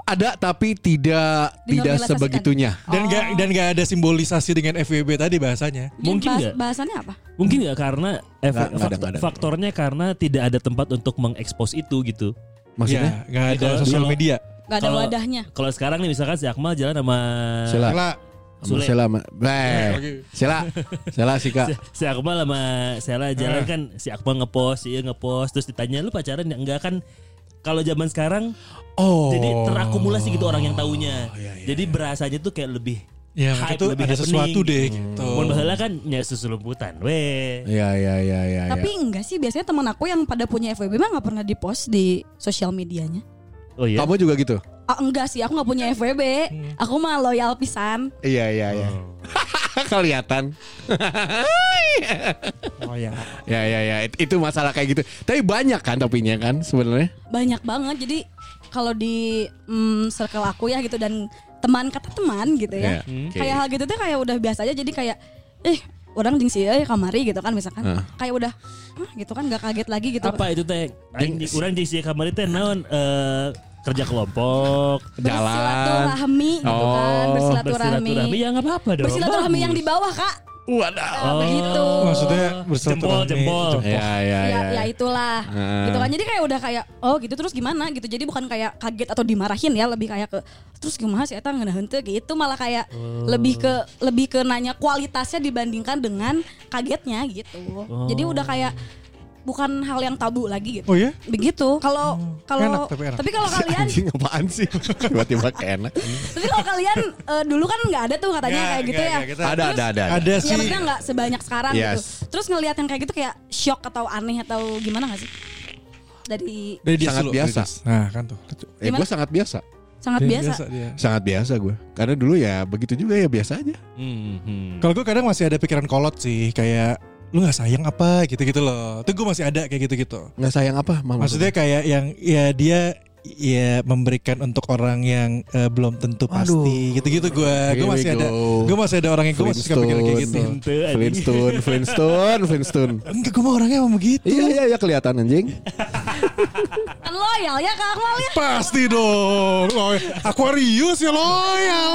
Ada tapi tidak tidak sebegitunya. Dan gak dan gak ada simbolisasi dengan FWB tadi bahasanya. Jadi Mungkin bahas- nggak? Bahasannya apa? Mungkin nggak karena eh, Nggak, nggak ada, faktor- nggak ada. faktornya karena tidak ada tempat untuk mengekspos itu gitu. Maksudnya? Ya, gak ada Kalau- sosial media. Gak ada Kalau- wadahnya. Kalau sekarang nih misalkan si Akmal jalan sama Sila. Sela. Sama Sule. Sela. Eh, Oke. Sela. Sela Sika. si, si Akmal sama Sela jalan Eh. kan si Akmal ngepost, iya ngepost terus ditanya lu pacaran ya enggak kan kalau zaman sekarang Oh. jadi terakumulasi gitu orang yang taunya. iya, iya, jadi berasanya tuh kayak lebih Ya, hype, tuh lebih ada happening. sesuatu deh gitu. Mohon masalah kan ya susulumputan weh. Iya iya iya iya. Tapi enggak sih, biasanya teman aku yang pada punya FWB mah nggak pernah di post di sosial medianya. Oh iya. Kamu juga gitu? Ah, enggak sih, aku nggak punya FWB. Aku mah loyal pisan. Iya iya iya. Kelihatan. Oh ya. Ya ya ya. It- Itu masalah kayak gitu. Tapi banyak kan topinya kan sebenarnya. Banyak banget. Jadi kalau di mm, circle aku ya gitu dan teman kata teman gitu ya. Iya, oke. Kayak hal gitu tuh kayak udah biasa aja. Jadi kayak eh orang jeung si euy kamari gitu kan misalkan. Heeh. Kayak udah "Hah?" gitu kan gak kaget lagi gitu. Apa itu teh? Jeung si kamari teh naon eh, kerja kelompok. Jalan. Bersilaturahmi gitu kan, Oh, bersilaturahmi. Bersilaturahmi ya nggak apa-apa dong. Bersilaturahmi yang di bawah, Kak. Wadah. Nah, begitu. Maksudnya Jempol, bersilaturahmi. jempol. Ya ya ya, ya. ya itulah Heeh. gitu kan jadi kayak udah kayak oh gitu terus gimana gitu jadi bukan kayak kaget atau dimarahin ya lebih kayak ke terus gimana sih eta ngeunaheun teu gitu malah kayak lebih ke lebih ke nanya kualitasnya dibandingkan dengan kagetnya gitu jadi udah kayak bukan hal yang tabu lagi gitu Oh ya? begitu kalau kalau Enak, tapi enak. tapi kalau kalian Anjing apaan sih? Tiba-tiba kayak enak. tapi kalau kalian eh, dulu kan nggak ada tuh katanya Nggak, kayak gitu nggak, ya nggak, kita- Ada ada ada. Ada Ya sih. maksudnya nggak sebanyak sekarang Yes. gitu. Terus ngelihat yang kayak gitu kayak shock atau aneh atau gimana gak sih? Dari Dari dia Sangat dulu, biasa. Nah kan tuh. Eh gue sangat biasa. sangat Dia biasa. dia. Sangat biasa gue. Karena dulu ya begitu juga ya biasa aja. Hmm. Kalau gue kadang masih ada pikiran kolot sih, kayak lu nggak sayang apa gitu-gitu loh. Itu gue masih ada kayak gitu-gitu. Nggak sayang apa? Mal, Maksudnya kayak yang ya dia ya memberikan untuk orang yang eh, belum tentu pasti gitu-gitu gue. Gue masih ada gue masih ada orang yang gue masih suka pikiran kayak gitu. Flintstone, Flintstone, Flintstone. Enggak, gue mau orangnya emang begitu. Iya iya iya kelihatan anjing. Kan loyal ya Kak Akmal ya. Pasti dong. Loyal. Aquarius ya loyal.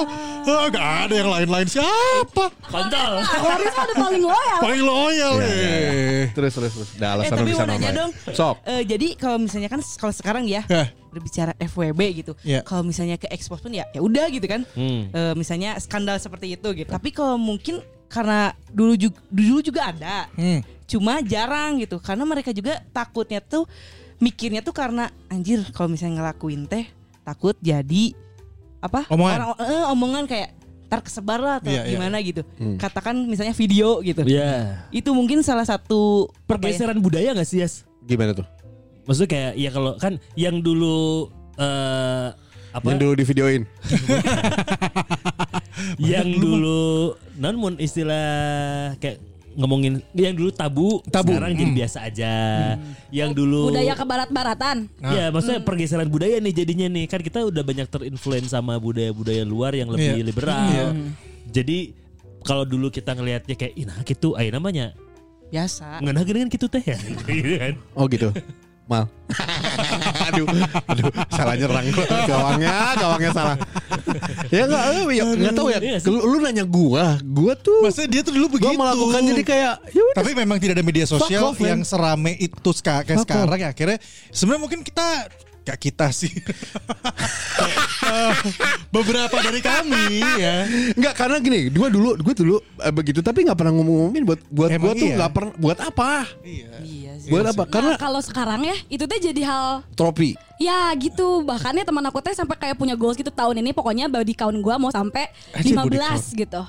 Ah, gak ada yang lain-lain siapa? Kontol. Aquarius mah udah paling loyal. Paling loyal iya. eh. Terus terus terus. Udah Eh alasan tapi bisa mau nanya nambah. dong. Sok. Eh, jadi kalau misalnya kan kalau sekarang ya Hah. berbicara FWB gitu. Iya. Kalau misalnya ke expose pun ya ya udah gitu kan. Hmm. Eh, misalnya skandal seperti itu gitu. Tapi kalau mungkin karena dulu juga dulu juga ada. Hmm. Cuma jarang gitu. Karena mereka juga takutnya tuh mikirnya tuh karena anjir kalau misalnya ngelakuin teh takut jadi apa? Omongan. Orang, eh, omongan kayak ntar kesebar lah atau Iya, iya. gimana gitu. Hmm. Katakan misalnya video gitu. Ya. Itu mungkin salah satu ya, Pergeseran budaya gak sih, Yas? Gimana tuh? Maksudnya kayak ya kalau kan yang dulu eh apa Yang dulu di videoin. yang dulu non mun istilah kayak ngomongin yang dulu tabu, Tabu. sekarang jadi biasa aja. Yang dulu Budaya kebarat-baratan. Ya, maksudnya pergeseran budaya nih jadinya nih kan kita udah banyak terinfluence sama budaya-budaya luar yang lebih Iya. liberal. Iya. Jadi kalau dulu kita ngelihatnya kayak ih nah gitu, ay namanya biasa. nggak dengan gitu teh ya. Gitu kan. Oh gitu. Mal. aduh, aduh, salah nyerang gawangnya, gawangnya salah. Ya enggak, ya, enggak tahu ya. Iya. Lu, lu nanya gua, gua tuh Maksudnya dia tuh dulu gua begitu. melakukan jadi kayak ya udah. Tapi memang tidak ada media sosial off, yang serame itu kayak sekarang ya akhirnya sebenarnya mungkin kita gak kita sih. Beberapa dari kami ya. Enggak karena gini, gua dulu gua dulu eh, begitu tapi nggak pernah ngomong-ngomongin buat buat Emang gua tuh iya? nggak pernah buat apa? Iya. Iya sih. Buat apa? Karena Nah, kalau sekarang ya itu tuh jadi hal trofi. ya gitu bahkan ya teman aku teh sampai kayak punya goals gitu tahun ini pokoknya body count gua mau sampai Anjir, body 15 gitu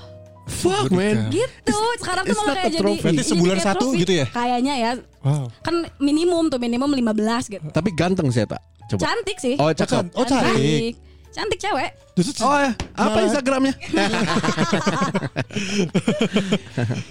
Fuck man. gitu sekarang tuh it's malah not kayak a jadi trophy. Berarti jadi sebulan kayak satu trophy. gitu ya? kayaknya ya Wow. kan minimum tuh minimum 15 gitu Tapi ganteng sih tak. Coba. cantik sih Oh cakep. Oh cantik. cantik cewek Justru Oh ya, apa Instagramnya?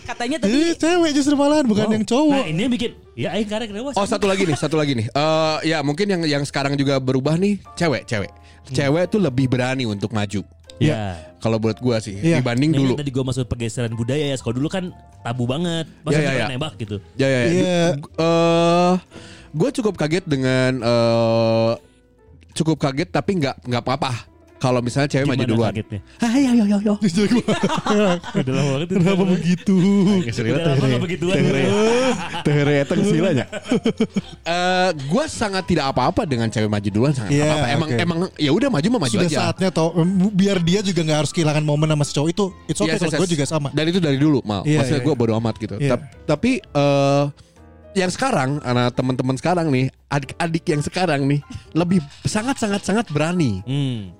Katanya tadi cewek justru malahan bukan yang Nah, cowok. ini yang bikin ya aing karek dewa. Oh satu lagi nih, satu lagi nih. Eh ya mungkin yang yang sekarang juga berubah nih, cewek, cewek. Cewek tuh lebih berani untuk maju. Ya. Kalau buat gua sih Iya. dibanding Nah, ini dulu. Tadi gue masuk pergeseran budaya ya. Kalau dulu kan tabu banget. Masa Ya, ya, ya. nembak gitu. Ya ya. ya. Iya. Eh, gue cukup kaget dengan eh cukup kaget tapi nggak nggak apa-apa. Kalau misalnya cewek maju Gimana duluan. kagetnya? Hai yo yo yo. Udah lama banget. Kenapa begitu? Udah lama gak begituan. Tehere eteng silanya. Eh, gue sangat tidak apa-apa dengan cewek maju duluan sangat Iya, apa-apa. Emang oke. emang ya udah maju mah maju Sudah aja. saatnya toh em, biar dia juga nggak harus kehilangan momen sama si cowok itu. It's okay Yes, kalau yes, gue yes. juga sama. Dan itu dari dulu mal. Iya, Maksudnya iya, gue iya. bodo amat gitu. Iya. Tap- Tapi eh yang sekarang, anak teman-teman sekarang nih, adik-adik yang sekarang nih lebih sangat sangat sangat berani. Hmm.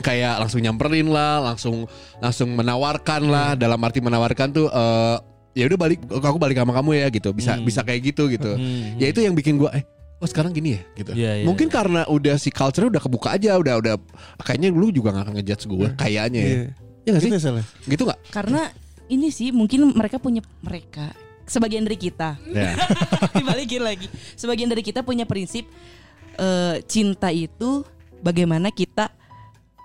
Kayak langsung nyamperin lah, langsung langsung menawarkan lah. Hmm. Dalam arti menawarkan tuh eh ya udah balik, aku balik sama kamu ya gitu. Bisa Hmm. bisa kayak gitu gitu. Hmm. Ya itu yang bikin gue eh oh sekarang gini ya gitu. Iya, iya, Mungkin iya. karena udah si culture udah kebuka aja, udah udah kayaknya lu juga gak akan ngejudge gue kayaknya ya. Iya. Ya gak sih? Gitu ya, Sal, ya? Gitu gak? Karena ini sih mungkin mereka punya mereka sebagian dari kita Ya. dibalikin lagi sebagian dari kita punya prinsip eh, cinta itu bagaimana kita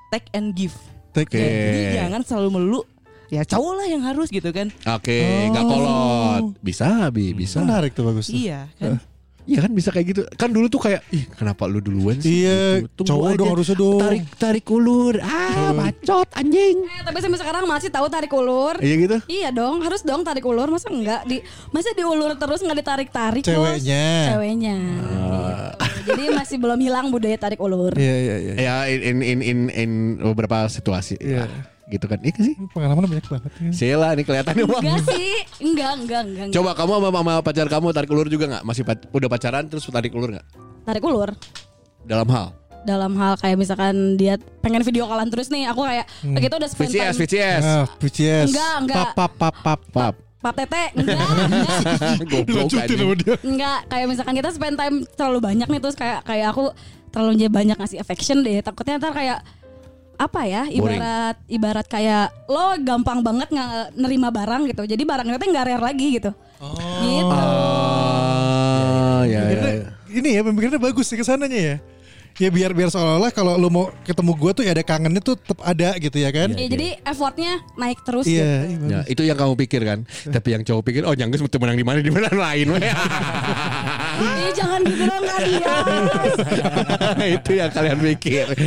take and give Take Oke. jadi jangan selalu melulu ya cowok lah yang harus gitu kan Oke, nggak kolot. Bisa, bi, bisa. Menarik tuh bagus. tuh. iya kan Iya kan bisa kayak gitu. Kan dulu tuh kayak, ih kenapa lu duluan sih? Iya, Gitu. Cowok aja. dong harusnya dong. Tarik tarik ulur. Ah, bacot anjing. Eh, tapi sampai sekarang masih tahu tarik ulur. Iya gitu. Iya dong, harus dong tarik ulur. Masa enggak di masa diulur terus nggak ditarik-tarik Bos? Ceweknya. Ceweknya. Jadi masih belum hilang budaya tarik ulur. Iya iya iya. Ya in in in in beberapa situasi. Iya. Ah, gitu kan. Iya sih. Pengalaman banyak banget. ya. Sila nih kelihatannya Bang. Enggak sih, enggak, enggak, enggak. enggak. Coba kamu sama, sama pacar kamu tarik ulur juga nggak? Masih pa- udah pacaran terus tarik ulur nggak? Tarik ulur. Dalam hal Dalam hal kayak misalkan dia pengen video callan terus nih, aku kayak kita udah spend VCS time. VCS. Ah, BCS. Enggak, enggak. Pap pap pap pap. Pap. Pap tete, enggak, enggak. Goblok Dilanjutin sama dia. Enggak, kayak misalkan kita spend time terlalu banyak nih terus kayak kayak aku terlalu banyak ngasih affection deh. Takutnya ntar kayak apa ya ibarat ibarat kayak lo gampang banget nggak nerima barang gitu. Jadi barangnya tuh nggak rare lagi gitu. Gitu. Ah, ya, ya, ya. Ini ya pemikirannya bagus sih ke sananya ya. Ya biar biar seolah-olah kalau lu mau ketemu gua tuh ya ada kangennya tuh tetap ada gitu ya kan. Ya, jadi effortnya naik terus Iya, gitu. iya. Ya, itu yang kamu pikir kan. Tapi yang cowok pikir, oh nyanggus mau menang di mana di mana lain. weh. Ih, jangan gitu dong kak dia. itu yang kalian pikir.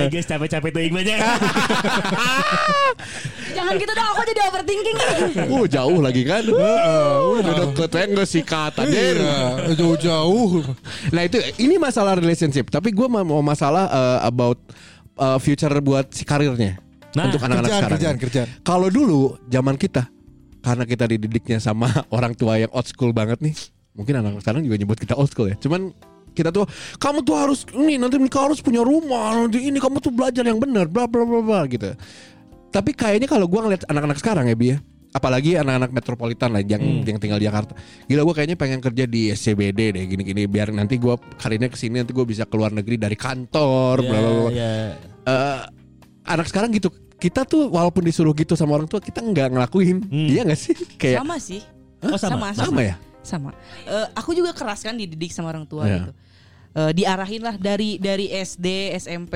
Ya, guys capek-capek tuh banyak. jangan gitu dong aku jadi overthinking. uh jauh lagi kan. Udah deket ya nggak sih kata Iya, jauh-jauh. Nah itu ini masalah relationship. Tapi gue mau masalah uh, about uh, future buat si karirnya Nah, untuk anak-anak sekarang. kerjaan, kerjaan. Kalau dulu zaman kita karena kita dididiknya sama orang tua yang old school banget nih. Mungkin anak sekarang juga nyebut kita old school ya. Cuman kita tuh kamu tuh harus ini nanti nikah harus punya rumah nanti ini kamu tuh belajar yang benar bla bla bla bla gitu. Tapi kayaknya kalau gua ngeliat anak-anak sekarang ya bi ya, apalagi anak-anak metropolitan lah yang yang tinggal di Jakarta. Gila gua kayaknya pengen kerja di SCBD deh gini-gini biar nanti gua karirnya ke sini nanti gua bisa keluar negeri dari kantor bla bla bla. Ya, Eh, anak sekarang gitu kita tuh walaupun disuruh gitu sama orang tua kita nggak ngelakuin Hmm. iya nggak sih kayak sama sih Oh sama. sama sama ya sama Eh, aku juga keras kan dididik sama orang tua Iya. gitu Eh, diarahin lah dari dari SD SMP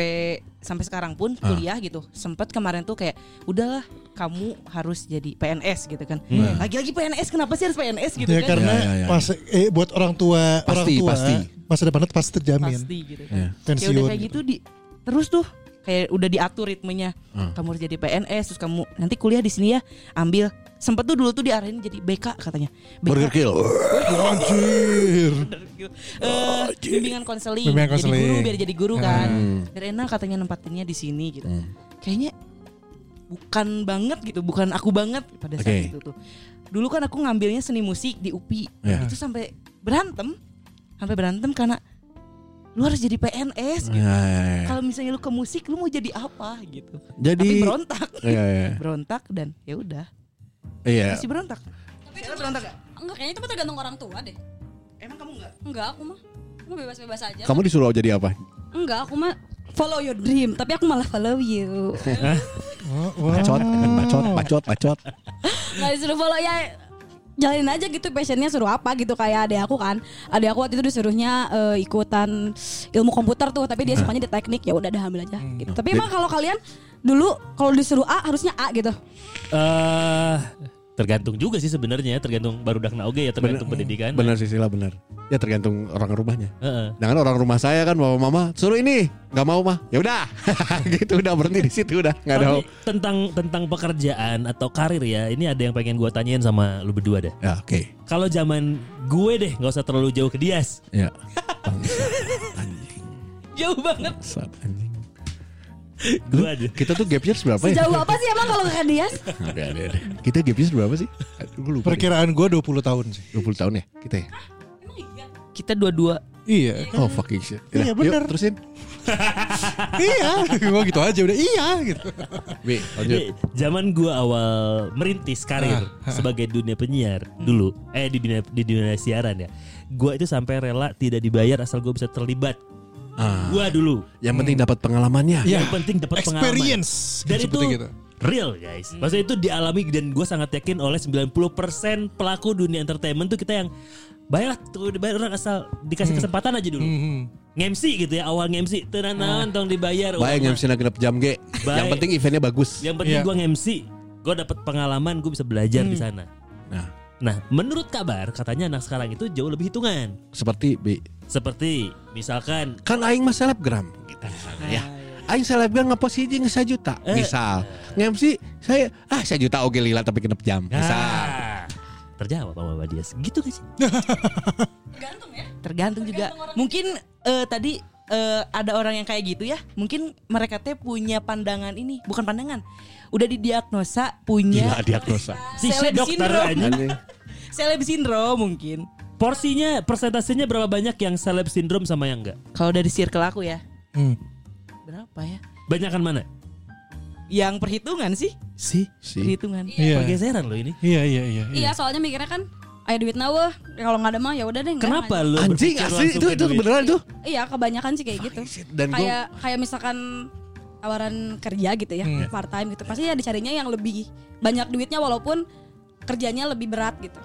sampai sekarang pun Ah. kuliah gitu sempet kemarin tuh kayak udahlah kamu harus jadi PNS gitu kan Hmm. lagi-lagi PNS kenapa sih harus PNS gitu Ya kan karena Ya, ya, ya. pas eh buat orang tua orang Pasti, tua pasti. masa depannya pasti terjamin. pasti gitu kan kayak Pensiun. udah kayak gitu di terus tuh kayak udah diatur ritmenya. Hmm. kamu harus jadi PNS terus kamu nanti kuliah di sini ya ambil. Sempet tuh dulu tuh diarahin jadi BK katanya. BK Burger Kill. Anjir. Eh, bimbingan konseling Bimbingan jadi guru biar jadi guru kan. Hmm. biar enak katanya nempatinnya di sini gitu. Hmm. kayaknya bukan banget gitu bukan aku banget pada saat Oke. itu tuh. Dulu kan aku ngambilnya seni musik di UPI Ya. itu sampai berantem. Sampai berantem karena lu harus jadi PNS gitu. Ya, ya, ya. kalau misalnya lu ke musik lu mau jadi apa gitu jadi tapi berontak Iya, iya. berontak dan ya udah Iya. masih berontak Siapa berontak gak? Enggak, kayaknya itu mah tergantung orang tua deh. emang kamu nggak Enggak, aku mah aku bebas-bebas aja. Kamu disuruh jadi apa? Enggak, aku mah follow your dream, tapi aku malah follow you. Oh, wah. Bacot, kan bacot, bacot, bacot. Nggak disuruh follow ya jalanin aja gitu passionnya suruh apa gitu kayak adek aku kan. Adek aku waktu itu disuruhnya eh, ikutan ilmu komputer tuh tapi dia sukanya di teknik. Ya udah dah ambil aja gitu. Tapi emang kalau kalian dulu kalau disuruh A harusnya A gitu? Eh tergantung juga sih sebenarnya, tergantung baru dak oge ya tergantung pendidikan. Benar sih Sila benar. Ya tergantung orang rumahnya. Heeh. Dengan orang rumah saya kan bawa mama suruh ini nggak mau mah ya udah gitu udah berhenti di situ udah nggak ada tentang tentang pekerjaan atau karir ya, ini ada yang pengen gue tanyain sama lu berdua deh. ya oke Kalau zaman gue deh, nggak usah terlalu jauh ke Dias. ya jauh banget Bangsat, Gue ada. kita tuh gap year berapa ya sejauh apa sih emang kalau ke Dias Ada, ada, ada. kita gap year berapa sih gue lupa. Perkiraan gue 20 tahun sih. 20 tahun ya kita ya kita dua-dua Iya. oh fucking shit Iya, Yuk, bener. terusin iya. Gue gitu aja udah iya gitu. Bi lanjut Jadi, zaman gue awal merintis karir sebagai dunia penyiar dulu, eh di dunia di dunia siaran ya. gue itu sampai rela tidak dibayar asal gue bisa terlibat. Ah. Gua dulu. Yang penting dapat pengalamannya. Ya. Yang penting dapat pengalaman. Experience. Dan itu gitu. real guys. Maksudnya itu dialami dan gue sangat yakin oleh 90% pelaku dunia entertainment tuh kita yang bayar tuh dibayar orang asal dikasih kesempatan aja dulu. Hmm. Ngemsi gitu ya awal ngemsi tenan tong dibayar. Baik MC genep jam G. Baik. Yang penting eventnya bagus. Yang penting Iya. gue ngemsi, gue dapat pengalaman, gue bisa belajar di sana. Nah, Nah, menurut kabar katanya anak sekarang itu jauh lebih hitungan. seperti B. Seperti misalkan Kan aing mah selebgram gitu misalnya ya. Aing selebgram ngepost hiji nge juta. Eh. Misal. Nge-MC saya ah juta oge lila tapi genep jam. Misal. ah, terjawab sama Mbak Dias. Gitu gak sih? Tergantung ya. Tergantung juga. Mungkin eh, tadi eh, ada orang yang kayak gitu ya. Mungkin mereka teh punya pandangan ini, bukan pandangan. Udah didiagnosa Gila punya diagnosa. Si dokter. Anjing. seleb syndrome mungkin. Porsinya, persentasenya berapa banyak yang seleb syndrome sama yang enggak? Kalau dari circle aku ya, Hmm. berapa ya? Banyakan mana? Yang perhitungan sih, Si Si. perhitungan. Iya. pergeseran lo ini. Iya iya iya. Iya, soalnya mikirnya kan Ayo duit nawa kalau nggak ada mah ya udah deh Kenapa lo Anjing asli itu itu duit? beneran tuh. Iya kebanyakan sih kayak gitu. shit. Dan gua- kayak kayak misalkan tawaran kerja gitu ya Hmm. part time gitu pasti ya dicarinya yang lebih banyak duitnya walaupun kerjanya lebih berat gitu.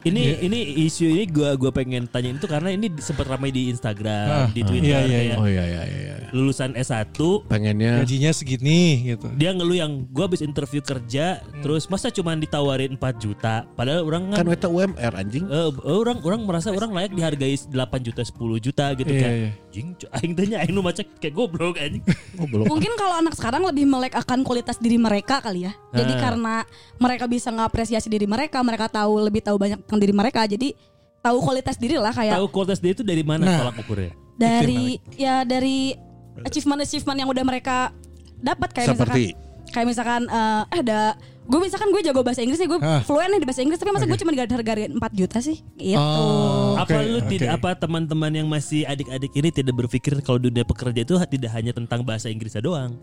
Ini ini isu ini gua gua pengen tanyain itu karena ini sempat ramai di Instagram, Ah, di ah. Twitter Iya, iya, iya. Oh iya iya iya. lulusan S1 Pengennya Gajinya segini gitu. dia ngeluh yang gua habis interview kerja terus masa cuma ditawarin 4 juta padahal orang kan kan weta UMR anjing. eh, orang orang merasa orang layak dihargai 8 juta 10 juta gitu Iya, kan. iya. Jing, cu- aing tanya aing nu macet kayak goblok anjing. Belum. Mungkin kalau anak sekarang lebih melek akan kualitas diri mereka kali ya. Jadi Ah. karena mereka bisa ngapresiasi diri mereka, mereka tahu lebih tahu banyak tentang diri mereka. Jadi tahu kualitas diri lah kayak Tahu kualitas dia itu dari mana Nah. tolak ukurnya? dari ya dari achievement achievement yang udah mereka dapat kayak Seperti? misalkan kayak misalkan eh ada gue misalkan gue jago bahasa Inggris nih gue Hah. fluent nih di bahasa Inggris tapi masa gue cuma dihargain 4 juta sih gitu. Oh. apa Oke, lu oke. tidak apa teman-teman yang masih adik-adik ini tidak berpikir kalau dunia pekerja itu tidak hanya tentang bahasa Inggrisnya doang.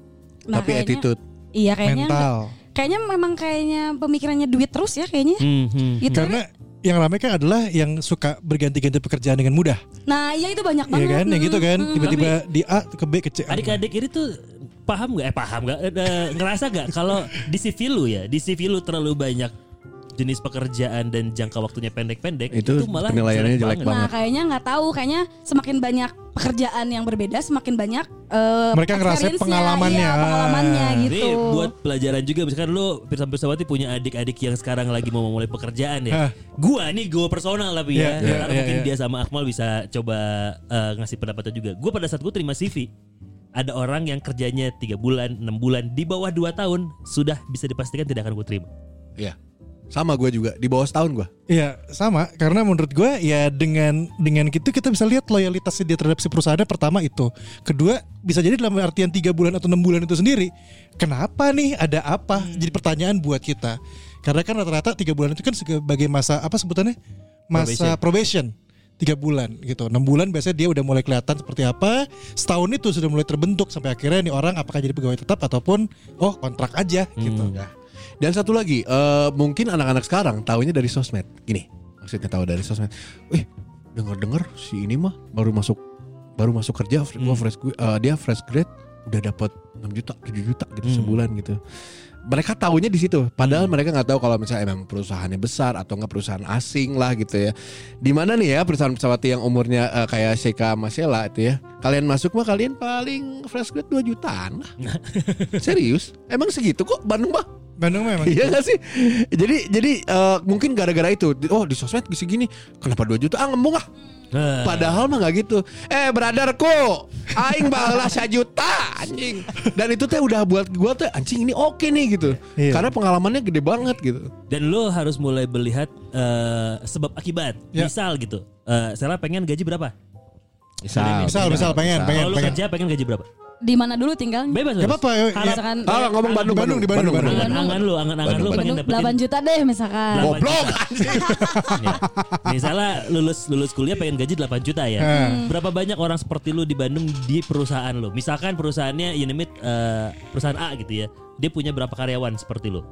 Nah, Tapi kayaknya- attitude. Iya kayaknya Mental. kayaknya memang kayaknya pemikirannya duit terus ya kayaknya. Hmm, hmm. Gitu. Karena yang ramai kan adalah yang suka berganti-ganti pekerjaan dengan mudah. Nah, iya itu banyak Iya banget. kan? Yang gitu kan. Mm, Tiba-tiba di A ke B ke C. Adik-adik ini tuh paham nggak? Eh paham nggak? Eh, eh, ngerasa nggak kalau di CV lu ya, di CV lu terlalu banyak jenis pekerjaan dan jangka waktunya pendek-pendek Itu malah penilaiannya jelek banget. banget. Nah, kayaknya nggak tahu, kayaknya semakin banyak pekerjaan yang berbeda, semakin banyak eh, Mereka ngerasain experience-nya, pengalamannya. iya, pengalamannya Ah. gitu. Ini buat pelajaran juga misalkan lu Pirsa Pirsawati punya adik-adik yang sekarang lagi mau memulai pekerjaan ya. Hah. Gua nih gua personal tapi ya. Iya, iya, iya, mungkin iya. dia sama Akmal bisa coba eh, ngasih pendapatnya juga. Gua pada saat gua terima CV ada orang yang kerjanya tiga bulan, enam bulan, di bawah 2 tahun sudah bisa dipastikan tidak akan gue terima. Iya. Sama gue juga di bawah setahun gue. Iya sama. Karena menurut gue ya dengan dengan gitu kita bisa lihat loyalitasnya dia terhadap si perusahaannya pertama itu. Kedua bisa jadi dalam artian tiga bulan atau enam bulan itu sendiri kenapa nih? Ada apa? Jadi pertanyaan buat kita. Karena kan rata-rata tiga bulan itu kan sebagai masa apa sebutannya? Masa probation. tiga bulan gitu. Enam bulan biasanya dia udah mulai kelihatan seperti apa. Setahun itu sudah mulai terbentuk sampai akhirnya nih orang apakah jadi pegawai tetap ataupun oh kontrak aja gitu. Ya. Dan satu lagi, eh, mungkin anak-anak sekarang tahunya dari sosmed. Gini, maksudnya tahu dari sosmed. Wih, denger-denger si ini mah baru masuk baru masuk kerja, gua fresh eh, dia fresh grade udah dapat 6 juta, 7 juta gitu sebulan gitu. Mereka tahunya di situ, padahal mereka nggak tahu kalau misalnya emang perusahaannya besar atau nggak perusahaan asing lah gitu ya. Di mana nih ya perusahaan pesawat yang umurnya eh, kayak Sheikha Masela itu ya. Kalian masuk mah kalian paling fresh grade 2 jutaan lah. Serius? Emang segitu kok Bandung mah? Bandung memang Iya gak sih? Jadi jadi eh, mungkin gara-gara itu Oh di sosmed segini Kenapa 2 juta? Ah ngembung ah Nah, Padahal mah gak gitu Eh brotherku Aing balas 1 juta Anjing Dan itu teh udah buat gua teh Anjing ini oke nih gitu Iya. Karena pengalamannya gede banget gitu dan lo harus mulai melihat eh, sebab akibat. Ya. Misal gitu. Eh Sela pengen gaji berapa? Misal misal misal pengen pengen Kalau lo pengen kerja pengen gaji berapa? Di mana dulu tinggalnya? Bebas. Gak bebas. apa-apa. Misalkan Ah ngomong Bandung Bandung, di Bandung, Bandung. Angan-angan lu, angan-angan lu pengen Bandung dapetin 8 juta deh misalkan. Goblok anjing Ya. Misalnya lulus lulus kuliah pengen gaji 8 juta ya. Hmm. Berapa banyak orang seperti lu di Bandung di perusahaan lu? Misalkan perusahaannya you name it, eh, perusahaan A gitu ya. Dia punya berapa karyawan seperti lu?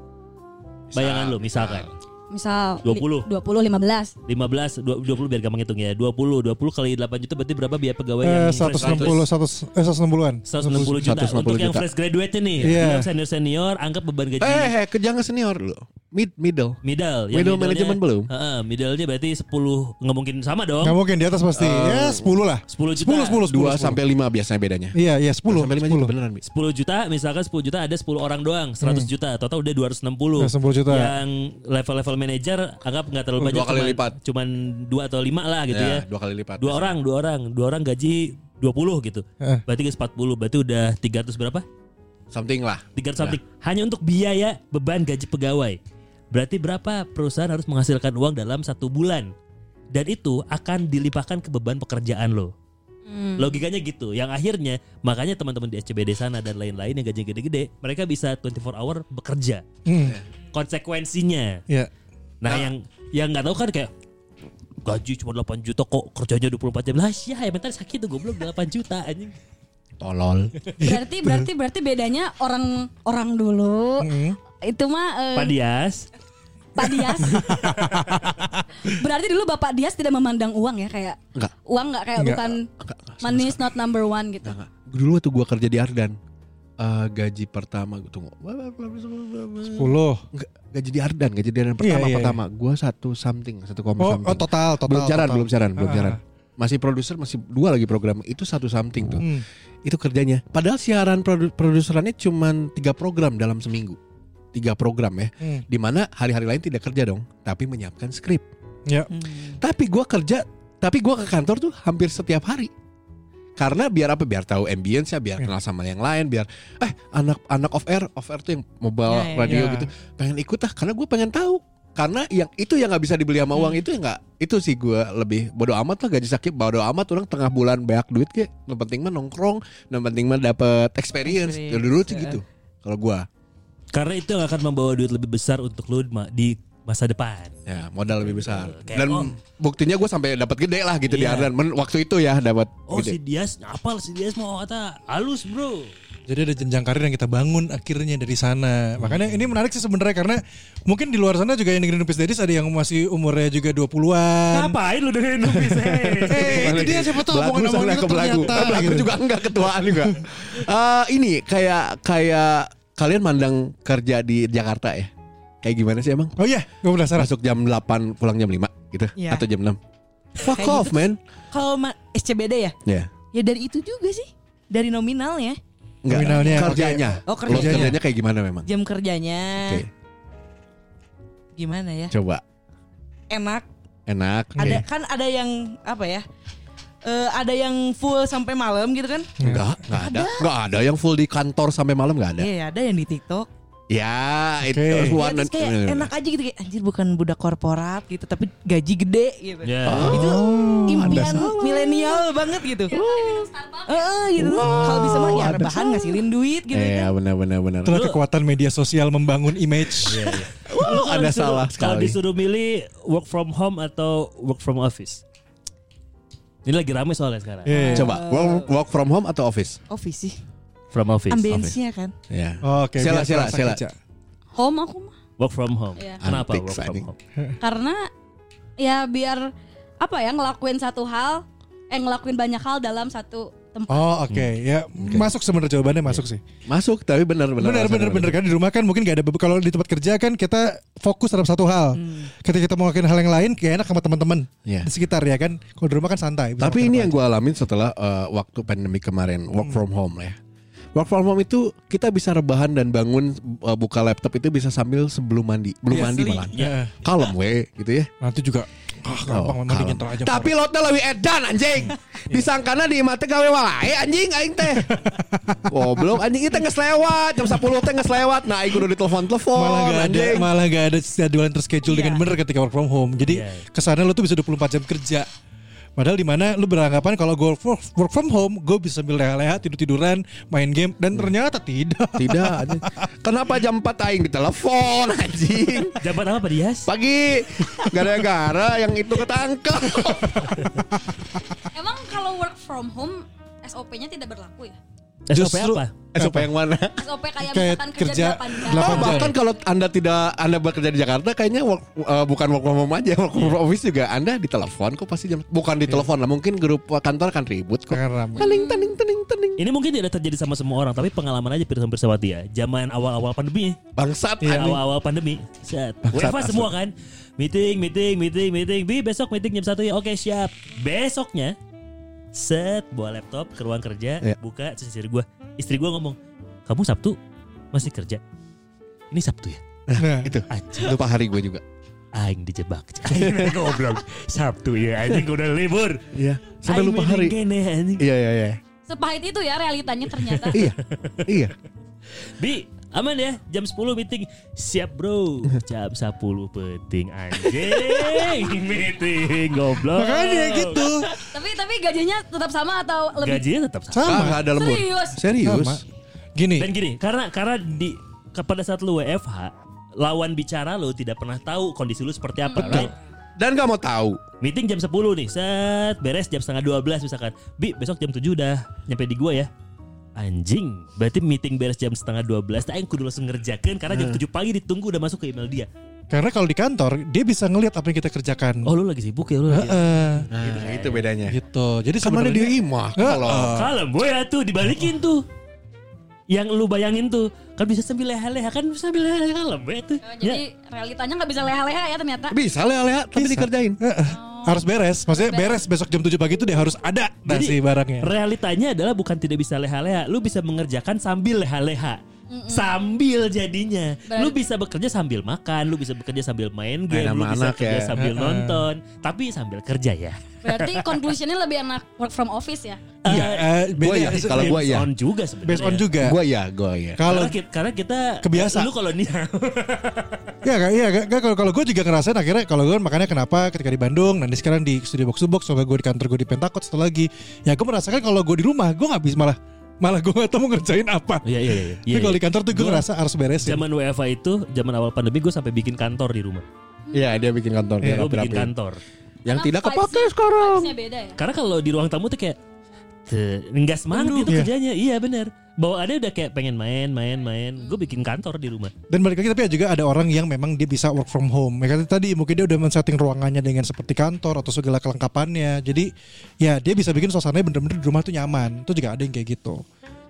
Bayangan lu misalkan. Misal 20. 20 15 15 du- 20 biar gampang hitung ya 20 20 kali 8 juta berarti berapa biaya pegawai Eh, yang fresh 160 100 eh 160-an. 160 juta 160 untuk yang juta. fresh graduate nih Iya. yang senior senior anggap beban gaji Eh, eh, ke jangan senior dulu. Mid middle. middle Middle management belum? Heeh, middle-nya berarti 10 nggak mungkin sama dong Nggak mungkin di atas pasti. ya 10 lah. 10 juta 10 10 10. 2 sampai 5 biasanya bedanya. Iya, iya 10. sampai 5 juga beneran, Mi. 10 juta misalkan 10 juta ada 10 orang doang 100 juta total udah 260 Ya, 10 juta. yang level-level manajer anggap nggak terlalu Oh, banyak dua kali cuman, lipat. cuman 2 atau 5 lah gitu ya, dua kali lipat. dua orang dua orang dua orang gaji 20 gitu Heeh. berarti ke 40 berarti udah 300 berapa Something lah. 300 something hanya untuk biaya beban gaji pegawai berarti berapa perusahaan harus menghasilkan uang dalam satu bulan dan itu akan dilimpahkan ke beban pekerjaan lo Logikanya gitu. Yang akhirnya makanya teman-teman di SCBD sana dan lain-lain yang gaji gede-gede, mereka bisa 24 hour bekerja. Hmm. Konsekuensinya. Iya. Nah, yang yang nggak tahu kan kayak gaji cuma 8 juta kok kerjanya 24 jam. Lah, ya yang mental sakit tuh goblok 8 juta anjing. Tolol. berarti berarti berarti bedanya orang orang dulu itu mah eh, Pak Dias, Pak Dias. Berarti dulu Bapak Dias tidak memandang uang ya kayak Enggak. uang nggak kayak Enggak. bukan Enggak, enggak, money is not number one gitu. Enggak, enggak. Dulu waktu gua kerja di Ardan, eh, gaji pertama gue tunggu. 10. Enggak, gaji di Ardan, gaji di Ardan pertama Iya, iya, pertama. Gua satu something, satu koma Oh, something. oh total, total. belum siaran, total. belum siaran, belum Ah. siaran. Masih produser, masih dua lagi program. Itu satu something tuh. Hmm. Itu kerjanya. Padahal siaran produ- produserannya cuma tiga program dalam seminggu. Tiga program ya. Hmm. Di mana hari-hari lain tidak kerja dong, tapi menyiapkan skrip. Ya. Tapi gua kerja, tapi gua ke kantor tuh hampir setiap hari. Karena biar apa? Biar tahu ambience ya, biar kenal sama yang lain, biar eh anak anak off air, off air tuh yang mobile Ya, ya, radio ya. gitu. Pengen ikut ah karena gue pengen tahu. Karena yang itu yang nggak bisa dibeli sama uang itu ya nggak itu sih gue lebih bodo amat lah gaji sakit bodo amat orang tengah bulan banyak duit ke yang penting mah nongkrong yang penting mah dapet experience, Experience, dulu sih ya. gitu kalau gua karena itu yang akan membawa duit lebih besar untuk lu ma- di masa depan. ya modal lebih besar Kayak, dan oh. buktinya gue sampai dapat gede lah gitu di Iya. Ardan Men- waktu itu ya dapat Oh si gede Dias, apal si Dias mau kata halus bro. Jadi ada jenjang karir yang kita bangun akhirnya dari sana. Makanya ini menarik sih sebenarnya karena mungkin di luar sana juga yang dengerin Nupis Dedis ada yang masih umurnya juga 20-an. Ngapain lu dengerin Nupis? Eh, itu dia siapa tahu Belagu omongan-omongan itu ternyata. Belagu gitu. juga enggak ketuaan juga. Eh, ini kayak kayak kalian mandang kerja di Jakarta ya? Kayak gimana sih emang? Oh iya, gue penasaran. Masuk jam 8 pulang jam 5 gitu Iya. atau jam 6. Fuck Kayak off, gitu. man. Kalau ma- SCBD ya? Ya. Ya dari itu juga sih. Dari nominalnya. Enggak. Nominalnya, kerjanya. oke. Oh, Lo kerjanya. kerjanya kayak gimana memang? Jam kerjanya. Oke, Gimana ya? coba. Enak. Enak. Ada Oke. kan ada yang apa ya? Eh, ada yang full sampai malam gitu kan? Enggak, enggak ada. Enggak ada yang full di kantor sampai malam enggak ada. Iya, ada yang di TikTok. Ya, itu Oke. Ya, kayak enak aja gitu kayak anjir bukan budak korporat gitu tapi gaji gede gitu. Itu Oh, impian milenial banget gitu. Heeh gitu. Kalau bisa mah ya rebahan ngasilin duit gitu Iya, kan. benar benar benar. Itulah kekuatan media sosial membangun image. Iya, Wow, Lu kalau ada disuruh- salah Kalau sekali. disuruh milih work from home atau work from office? Ini lagi rame soalnya sekarang. Iya. Coba work, work from home atau office? Office sih. From office. Ambience-nya kan. Ya. Oke, Sila, biar sila, terasa sila. kerja. Home aku mah Work from home. Iya. Kenapa Antik, work from home? karena ya biar apa ya ngelakuin satu hal eh ngelakuin banyak hal dalam satu tempat. Oh oke ya masuk sebenarnya jawabannya masuk sih. Masuk tapi benar benar. Benar benar benar kan di rumah kan mungkin gak ada bebe- kalau di tempat kerja kan kita fokus terhadap satu hal. Ketika kita mau ngelakuin hal yang lain kayak enak sama teman-teman Iya. di sekitar ya kan. Kalau di rumah kan santai. Tapi ini yang gue alamin setelah eh, waktu pandemi kemarin work from home ya. Work from home itu kita bisa rebahan dan bangun eh, buka laptop itu bisa sambil sebelum mandi, belum Iya, mandi malah. Ya. Kalem we gitu ya. Nanti juga ah gampang Oh, mandi kalem. nyentuh aja. Tapi lotnya lebih edan anjing. Disangkana di mata gawe wae anjing aing teh. Goblok anjing itu nges lewat jam 10 teh nges lewat. Nah aing kudu ditelepon-telepon malah gak ada anjing. malah gak ada jadwal terschedule dengan benar ketika work from home. Jadi Iya. ke sana lo tuh bisa 24 jam kerja. Padahal di mana lu beranggapan kalau gue work, work from home, gue bisa sambil leha-leha, tidur-tiduran, main game dan ternyata tidak. Tidak anjing. Kenapa jam 4 aing ditelepon anjing? Jabat apa Dias? Pagi gara-gara yang itu ketangkep. Emang kalau work from home SOP-nya tidak berlaku ya? SOP Justru- apa? SOP yang mana? SOP kayak, Kayak misalkan kerja kerja 8 jam. Oh, bahkan kalau anda tidak anda bekerja di Jakarta kayaknya work, eh, bukan work from home aja work from office juga anda ditelepon kok pasti jam bukan ditelepon lah mungkin grup kantor kan ribut kok tening tening tening tening Ini mungkin tidak terjadi sama semua orang, tapi pengalaman aja Pirsa Pirsawati ya. Zaman awal-awal pandemi, bangsat Iya. anjing. awal-awal pandemi, set. Asli. semua kan. Meeting, meeting, meeting, meeting. Bi besok meeting jam 1 ya. Oke, siap. Besoknya set bawa laptop ke ruang kerja, Iya. buka terus istri gua. Istri gua ngomong, "Kamu Sabtu masih kerja?" Ini Sabtu ya? Nah, itu Anjing, lupa hari gue juga aing dijebak. Aing goblok. Sabtu ya, anjing udah libur. iya sampai lupa hari iya iya iya Sepahit itu ya realitanya ternyata. iya iya Bi, aman ya jam 10 meeting. Siap bro. Jam 10 penting anjing. meeting goblok. Makanya gitu. tapi tapi gajinya tetap sama atau lebih Gajinya tetap sama. Sama. ada lembur Serius? serius Sama. Gini, Dan gini, karena karena di pada saat lu WFH, lawan bicara lu tidak pernah tahu kondisi lu seperti apa. Right? dan nggak mau tahu Meeting jam 10 nih, set beres jam setengah 12 misalkan. Bi, besok jam 7 udah nyampe di gua ya. Anjing, berarti meeting beres jam setengah 12 Nah, yang kudu langsung ngerjakan Karena jam 7 pagi ditunggu udah masuk ke email dia karena kalau di kantor dia bisa ngelihat apa yang kita kerjakan. Oh lu lagi sibuk ya lu lagi Heeh. nah, itu bedanya gitu. Jadi sama ada sebenarnya di imah kalau boy ya tuh dibalikin tuh. Yang lu bayangin tuh kan bisa sambil leha-leha kan bisa sambil leha kalem boy tuh. Oh, jadi realitanya nggak bisa leha-leha ya ternyata. bisa leha-leha tapi Bisa. dikerjain Heeh. harus beres. Maksudnya beres besok jam 7 pagi itu dia harus ada nasi barangnya. realitanya adalah bukan tidak bisa leha-leha, lu bisa mengerjakan sambil leha-leha. Sambil jadinya, lu bisa bekerja sambil makan, lu bisa bekerja sambil main game, Main lu bisa anak kerja ya. sambil nonton, tapi sambil kerja ya. Berarti conclusionnya lebih enak work from office ya. Iya, eh, Gua beda. ya, kalau Based ya. on juga sebenarnya. based on juga. Gua ya, gua ya. Kalau Karena kita, karena kita Kebiasa. Lu kolonial. ya kayak iya kayak kalau kalau gue juga ngerasain akhirnya kalau gue makanya kenapa ketika di Bandung nanti sekarang di studio box to box coba gue di kantor gue di Pentakot satu lagi ya gue merasakan kalau gue di rumah gue nggak bisa malah malah gue gak tahu mau ngerjain apa Iya iya iya. tapi kalau di kantor tuh gue Gua- ngerasa harus beresin Zaman WFA itu, zaman awal pandemi gue sampai bikin kantor di rumah. Iya, dia bikin kantor, dia Gue bikin kantor. Yang Karena tidak kepake sekarang. beda ya. Karena kalau di ruang tamu tuh kayak "Tuh, nggak semangat gitu Iya. kerjanya. Iya benar. Bawaannya udah kayak pengen main, main, main. Gue bikin kantor di rumah. dan balik lagi tapi juga ada orang yang memang dia bisa work from home ya kan tadi mungkin dia udah men-setting ruangannya dengan seperti kantor atau segala kelengkapannya jadi ya dia bisa bikin suasananya bener-bener di rumah tuh nyaman itu juga ada yang kayak gitu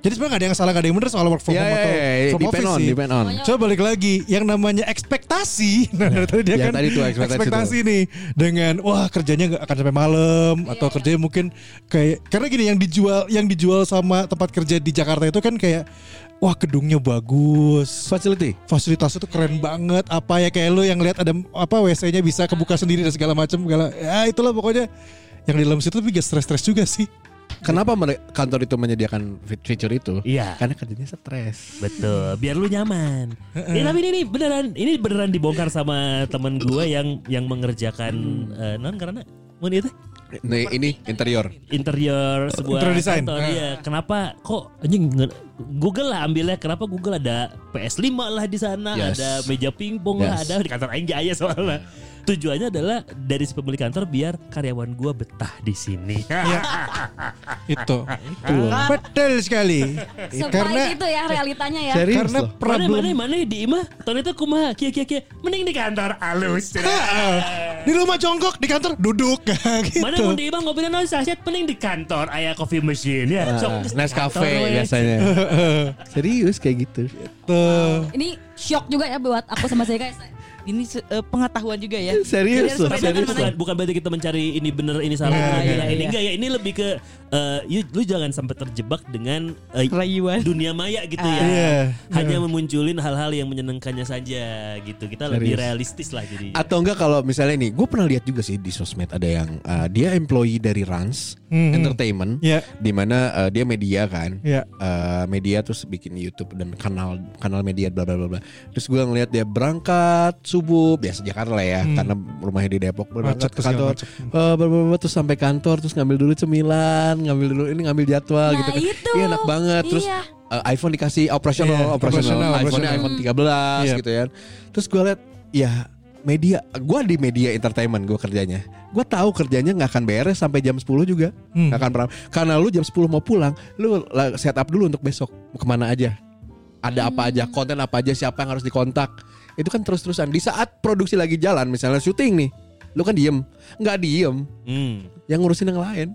jadi sebenarnya gak ada yang salah gak ada yang bener soal work from Iya, home atau iya, iya, from depend office on, sih depend on. Coba balik lagi yang namanya ekspektasi. Nah, dari tadi dia Yang kan tadi tuh ekspektasi nih dengan wah kerjanya nggak akan sampai malam atau kerjanya mungkin kayak karena gini yang dijual yang dijual sama tempat kerja di Jakarta itu kan kayak wah gedungnya bagus. Facility. Fasilitasnya tuh keren banget apa ya kayak lu yang lihat ada apa WC-nya bisa kebuka sendiri dan segala macam segala ya itulah pokoknya yang di dalam situ tapi gak stres-stres juga sih. Kenapa kantor itu menyediakan fit- feature itu? Iya. Karena kerjanya stres. Betul, biar lu nyaman. Eh, tapi ini, ini beneran, ini beneran dibongkar sama temen gue yang yang mengerjakan eh, non karena mau itu Nih, ini interior. interior sebuah Interior design. kantor. Ah. Iya, kenapa kok anjing Google lah ambilnya kenapa Google ada PS5 lah di sana, Yes. ada meja pingpong lah, Yes. ada di kantor aing jaya soalnya. Tujuannya adalah dari si pemilik kantor biar karyawan gua betah di sini. Itu. Betul sekali. Sepahit karena itu ya realitanya ya. Serius karena loh. Mana problem mana mana di imah tahun itu kumaha kia kia kia mending di kantor alus. Di rumah jongkok di kantor duduk gitu. Mana mau di imah ngobrol non saset mending di kantor aya coffee machine ya. Ah, Sok Nescafe biasanya. Serius kayak gitu. Tuh. Ini shock juga ya buat aku sama saya guys. Ini eh, pengetahuan juga ya. Serius? Jadi bedakan bukan, berarti kita mencari ini bener ini salah Nah, ini, iya, ini iya. enggak ya ini lebih ke eh, you- lu jangan sampai terjebak dengan Rayuan. dunia maya gitu Ah. ya Iya. hanya memunculin hal-hal yang menyenangkannya saja gitu kita lebih Serius. realistis lah jadi Atau enggak kalau misalnya nih, gue pernah lihat juga sih di sosmed ada yang uh, dia employee dari Rans Mhm. Entertainment, Ya. di mana uh, dia media kan, Ya. Uh, media terus bikin YouTube dan kanal kanal media bla bla bla. Terus gue ngeliat dia berangkat subuh biasa Jakarta lah ya, Hmm. karena rumahnya di Depok berangkat Macet ke kantor, uh, bla, bla, terus sampai kantor terus ngambil dulu cemilan, ngambil dulu ini ngambil jadwal Nah, gitu kan. itu. Iya, enak banget. Terus Iya. uh, iPhone dikasih operasional, Iya, operasional, iPhone-nya iPhone 13 Iya. gitu ya. Terus gue liat ya media, gue di media entertainment gue kerjanya. Gue tahu kerjanya nggak akan beres sampai jam 10 juga, Hmm. nggak akan pernah. Karena lu jam 10 mau pulang, lu set up dulu untuk besok mau ke mana aja, ada apa aja, konten apa aja, siapa yang harus dikontak. Itu kan terus-terusan. Di saat produksi lagi jalan, misalnya syuting nih, lu kan diem, nggak diem, Hmm. yang ngurusin yang lain.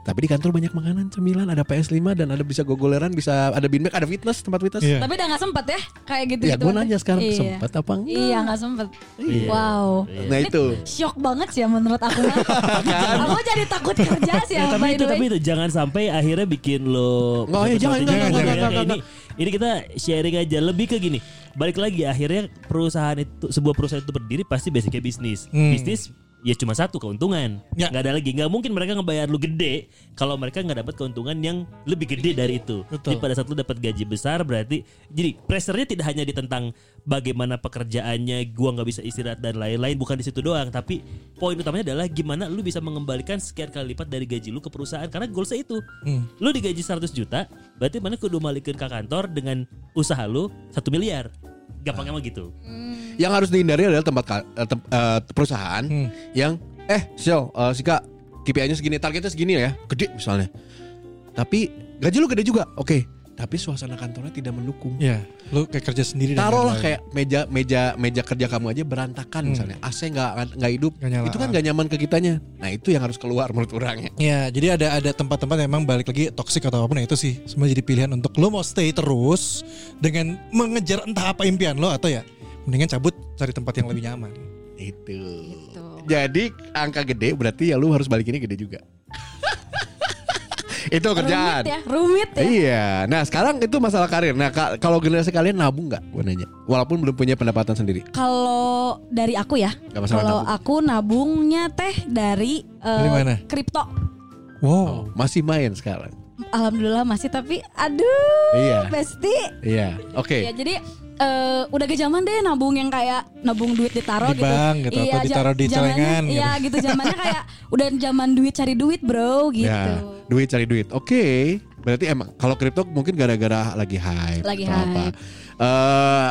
Tapi di kantor banyak makanan, cemilan, ada PS5 dan ada bisa gogoleran, bisa ada beanbag, ada fitness, tempat fitness. Iya. Tapi udah gak sempet ya kayak gitu Ya gitu. gue nanya sekarang Iya. sempat apa enggak? Iya gak sempet. Iya. Wow. Nah itu. Shock banget sih ya menurut aku. aku jadi takut kerja sih Ya, tapi itu tapi itu jangan sampai akhirnya bikin lo Nggak, ya, jangan, jangan, jangan, berbeda. jangan, ini ini kita sharing aja lebih ke gini balik lagi akhirnya perusahaan itu sebuah perusahaan itu berdiri pasti basicnya bisnis Hmm. bisnis ya cuma satu keuntungan. Ya. nggak ada lagi. Nggak mungkin mereka ngebayar lu gede kalau mereka nggak dapat keuntungan yang lebih gede dari itu. Betul. jadi pada saat lu dapat gaji besar berarti jadi pressure-nya tidak hanya di tentang bagaimana pekerjaannya gua nggak bisa istirahat dan lain-lain bukan di situ doang. Tapi poin utamanya adalah gimana lu bisa mengembalikan sekian kali lipat dari gaji lu ke perusahaan. Karena goalsnya itu. Hmm. lu digaji 100 juta berarti mana kudu balikin ke kantor dengan usaha lu satu miliar gampangnya mah gitu Yang harus dihindari adalah tempat eh, tem- eh, perusahaan Hmm. yang eh Sel, eh, Sika KPI-nya segini, targetnya segini ya, gede misalnya. Tapi gaji lu gede juga, oke. Tapi suasana kantornya tidak mendukung. Ya, lu kayak kerja sendiri dan Taruhlah kayak meja meja meja kerja kamu aja berantakan Hmm. misalnya, AC nggak nggak hidup, nyala. itu kan nggak nyaman ke kitanya. Nah itu yang harus keluar menurut orangnya. Ya, jadi ada ada tempat-tempat yang emang balik lagi toksik atau apa pun ya itu sih semua jadi pilihan untuk lo mau stay terus dengan mengejar entah apa impian lo atau ya mendingan cabut cari tempat yang lebih nyaman. Itu. Gitu. Jadi angka gede berarti ya lu harus balikinnya gede juga. Itu kerjaan. Rumit ya, rumit ya. Iya. Nah sekarang itu masalah karir. Nah ka- kalau generasi kalian nabung nggak? Gue nanya. Walaupun belum punya pendapatan sendiri. Kalau dari aku ya, kalau nabung. aku nabungnya teh dari eh, Dari mana? kripto. Wow. Masih main sekarang. Alhamdulillah masih tapi aduh Iya. Besti. Iya. Oke. Ya jadi eh, udah ke zaman deh nabung yang kayak nabung duit ditaruh Di gitu. bank gitu, atau ja- ditaruh di celengan gitu. Iya gitu zamannya kayak udah zaman duit cari duit bro gitu. Ya, duit cari duit. Oke. Berarti emang kalau kripto mungkin gara-gara lagi hype. Lagi atau apa. hype. Eh,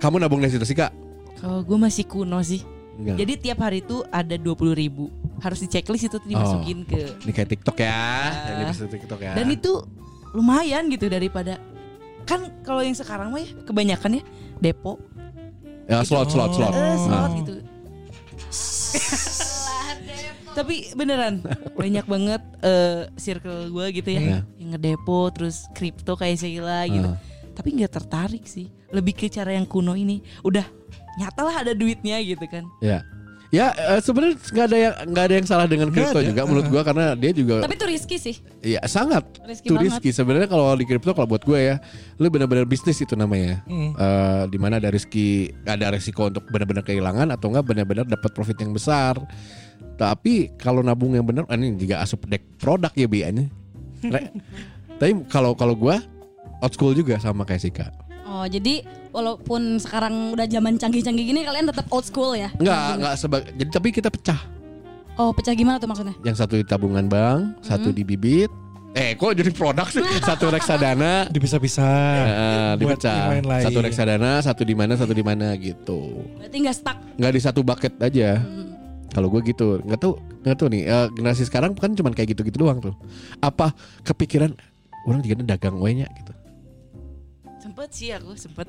kamu nabung dari situ sih kak? Kalau gue masih kuno sih. Enggak. Jadi tiap hari itu ada 20 ribu Harus di checklist itu tuh dimasukin ke Ini kayak TikTok ya. Yang di bisa TikTok ya. Dan itu lumayan gitu daripada Kan kalau yang sekarang mah ya kebanyakan ya Depo ya slot slot slot. eh, slot Nah. gitu Tapi beneran banyak banget eh, circle gue gitu ya Iya. Yang ngedepo terus kripto kayak Sheila gitu Ah. Tapi nggak tertarik sih Lebih ke cara yang kuno ini Udah nyata lah ada duitnya gitu kan Ya. Ya eh, sebenarnya nggak ada yang nggak ada yang salah dengan kripto juga menurut gua karena dia juga Tapi itu risky sih. Iya sangat. Risky Itu banget. risky. Sebenarnya kalau di kripto kalau buat gue ya Lu benar-benar bisnis itu namanya. Hmm. Eh, Di mana ada riski Ada resiko untuk benar-benar kehilangan Atau enggak benar-benar dapat profit yang besar. Tapi kalau nabung yang benar Ini juga asup dek produk ya biayanya Tapi kalau kalau gue Old school juga sama kayak Sika Oh jadi walaupun sekarang udah zaman canggih-canggih gini kalian tetap old school ya? Enggak Enggak sebagai Jadi tapi kita pecah Oh pecah gimana tuh maksudnya? Yang satu di tabungan bank Satu di bibit Eh kok jadi produk sih Satu reksadana Dipisah-pisah. eh, dipecah. Satu reksadana Satu di mana Satu di mana gitu Berarti nggak stuck. nggak di satu bucket aja. Kalau gue gitu, nggak tahu nggak tahu nih eh, generasi sekarang kan cuman kayak gitu-gitu doang tuh. Apa kepikiran orang juga dagang we nya gitu. Sempet sih aku sempet.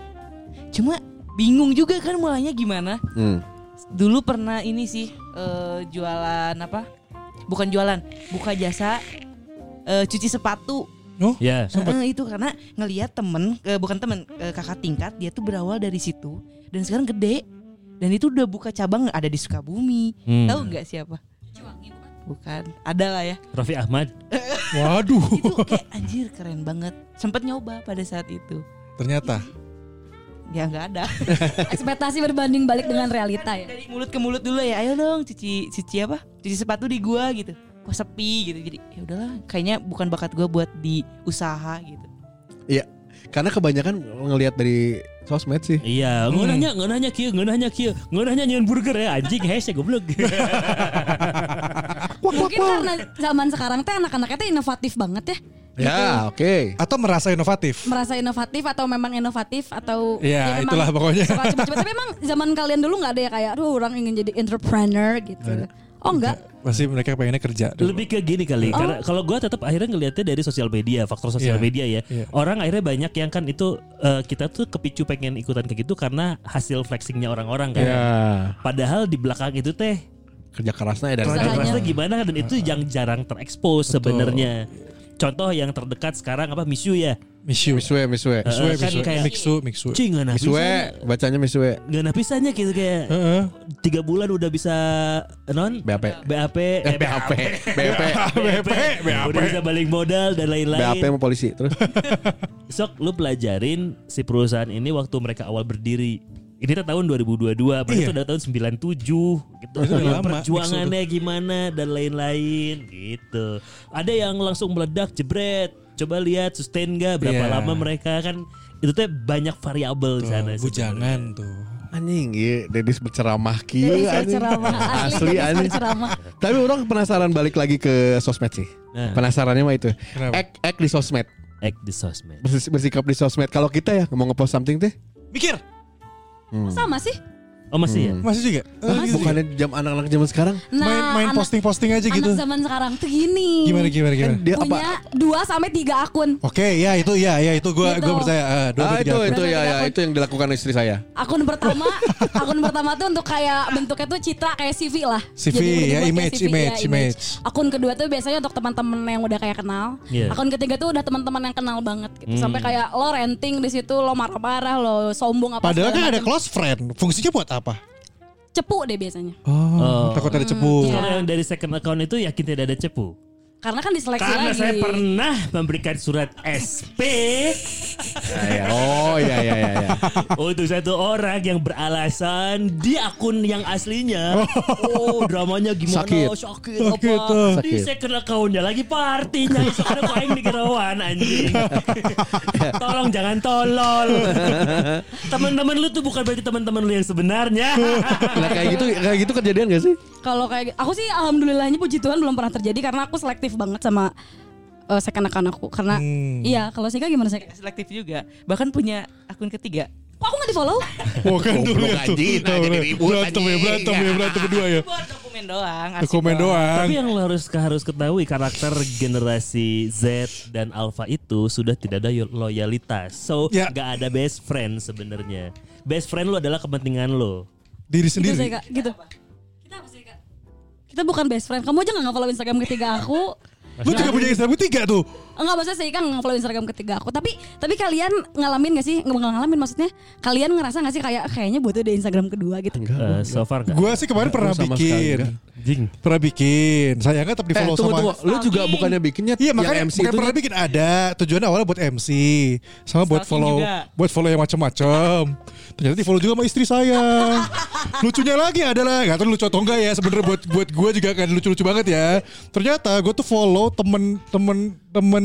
Cuma bingung juga kan mulainya gimana. Hmm. Dulu pernah ini sih eh, Jualan apa? Bukan jualan Buka jasa eh, Cuci sepatu. Ya Eh, itu karena ngelihat temen eh, bukan temen eh, kakak tingkat dia tuh berawal dari situ. Dan sekarang gede. Dan itu udah buka cabang ada di Sukabumi. Hmm. tahu nggak siapa? Bukan. Ada lah ya. Raffi Ahmad. Waduh. itu kayak anjir keren banget. Sempet nyoba pada saat itu Ternyata. ya nggak ada Ekspektasi berbanding balik dengan realita ya. dari mulut ke mulut dulu ya ayo dong cuci cuci apa cuci sepatu di gua gitu kok sepi gitu jadi ya udahlah kayaknya bukan bakat gua buat di usaha gitu Iya. Karena kebanyakan ngelihat dari sosmed sih. Iya, nggak nanya, nggak nanya kia, nggak nanya kia, nggak nanya nyian burger ya, anjing hese goblok. Mungkin karena zaman sekarang teh anak-anaknya teh inovatif banget ya. Ya, oke. Atau merasa inovatif. merasa inovatif atau memang inovatif atau Iya, memang itulah pokoknya. suka cepet-cepet. tapi emang zaman kalian dulu nggak ada ya kayak aduh orang ingin jadi entrepreneur gitu oh enggak Pasti mereka pengennya kerja. dulu. Lebih ke gini kali, karena kalau gue tetap akhirnya ngelihatnya dari sosial media, faktor sosial Iya, media ya. iya. Orang akhirnya banyak yang kan itu eh, kita tuh kepicu pengen ikutan kayak gitu karena hasil flexingnya orang-orang kan. Ya. Padahal di belakang itu teh Kerja kerasnya ya dari Usahanya. kerasnya gimana dan itu yang jarang terekspos sebenarnya. Contoh yang terdekat sekarang apa Misu ya? Mishu. Misue, misue. Eh, Misue, kan misue. kayak- Mixu, mixu. Cing nggak Misue, bacanya misue. Nggak napisanya gitu kayak Heeh. tiga bulan udah bisa non BAP. BAP Eh, BAP. BAP. BAP udah bisa balik modal dan lain-lain. BAP sama polisi. Terus Sok lu pelajarin si perusahaan ini waktu mereka awal berdiri. Ini tuh tahun 2022, berarti Iya. itu udah tahun 97 gitu. Itu udah lama, Perjuangannya gimana dan lain-lain gitu. Ada yang langsung meledak jebret. Coba lihat sustain gak berapa Iya. lama mereka kan itu tuh banyak variabel di sana. Bujangan tuh. anjing iya Dedis berceramah berceramah asli, anjing. berceramah. Tapi orang penasaran balik lagi ke sosmed sih. Nah. Penasarannya mah itu. Kenapa? Ek ek di sosmed. Act di sosmed. Bersi- Bersikap di sosmed. Kalau kita ya mau ngepost something teh. Mikir. Sama sih Oh masih ya? Masih juga? Eh, Ah, gitu juga? bukannya jam anak-anak zaman sekarang? nah main main posting-posting aja gitu. anak zaman sekarang tuh gini Gimana gimana gimana? Kan dia punya apa? dua sampai tiga akun Oke, ya itu ya ya itu gua Gitu. gua percaya. Ah, dua Ah tiga itu akun. itu ya ya itu yang dilakukan istri saya. akun pertama akun pertama tuh untuk kayak bentuknya tuh citra kayak CV lah CV, udah ya, dibuat kayak image, image, image. akun kedua tuh biasanya untuk teman-teman yang udah kayak kenal Iya. akun ketiga tuh udah teman-teman yang kenal banget gitu Hmm. sampai kayak lo renting di situ lo marah-marah lo sombong apa Padahal kan ada close friend. Fungsinya buat apa? Cepu deh biasanya Oh, takut ada cepu. Iya. Kalau yang dari second account itu yakin tidak ada cepu. Karena kan diseleksi Karena lagi saya pernah memberikan surat SP Ya, Oh iya iya iya. iya. untuk satu orang yang beralasan di akun yang aslinya. Oh, dramanya gimana? Sakit. Sakit, Sakit, apa? tuh. Di second accountnya lagi partinya. Sekarang kok aing dikerawan anjing. Tolong jangan tolol. Teman-teman lu tuh bukan berarti teman-teman lu yang sebenarnya. Nah kayak gitu kayak gitu kejadian gak sih? kalau kayak aku sih alhamdulillahnya puji Tuhan belum pernah terjadi karena aku selektif banget sama uh, second account aku karena Hmm. iya kalau Sika gimana Sika? Selektif juga. Bahkan punya akun ketiga. Kok aku nggak di follow? Wah kan dulu ya tuh. nah, jadi ribut, Berantem ya, berantem ya, berantem berdua ya. Buat dokumen doang. arsip Dokumen doang. Tapi yang lo harus harus ketahui karakter generasi Z dan Alpha itu sudah tidak ada loyalitas. So Ya. nggak ada best friend sebenarnya. Best friend lo adalah kepentingan lo. Diri Gitu sendiri. Sika, gitu. Kita bukan best friend. Kamu aja nggak follow Instagram ketiga aku. Lu juga punya Instagram tiga tuh. Enggak maksudnya sih kan follow Instagram ketiga aku. Tapi tapi kalian ngalamin gak sih? Nggak ngalamin maksudnya. Kalian ngerasa gak sih kayak kayaknya butuh di Instagram kedua gitu. Eh, so far nggak. Gua sih kemarin pernah bikin. enggak. Jing. Pernah bikin. Sayangnya tetap di Eh follow tunggu sama tunggu. Lu juga bukannya bikinnya Iya yang makanya MC bukan itu pernah bikin ada tujuannya awalnya buat MC sama buat follow juga. buat follow yang macam-macam. Ternyata di follow juga sama istri saya. Lucunya lagi adalah nggak tahu lucu atau enggak ya sebenarnya buat buat gue juga kan lucu-lucu banget ya. Ternyata gue tuh follow temen temen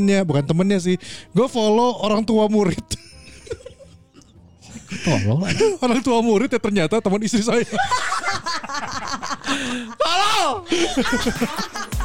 temennya bukan temennya sih. Gue follow orang tua murid. orang tua murid ya ternyata teman istri saya. Follow.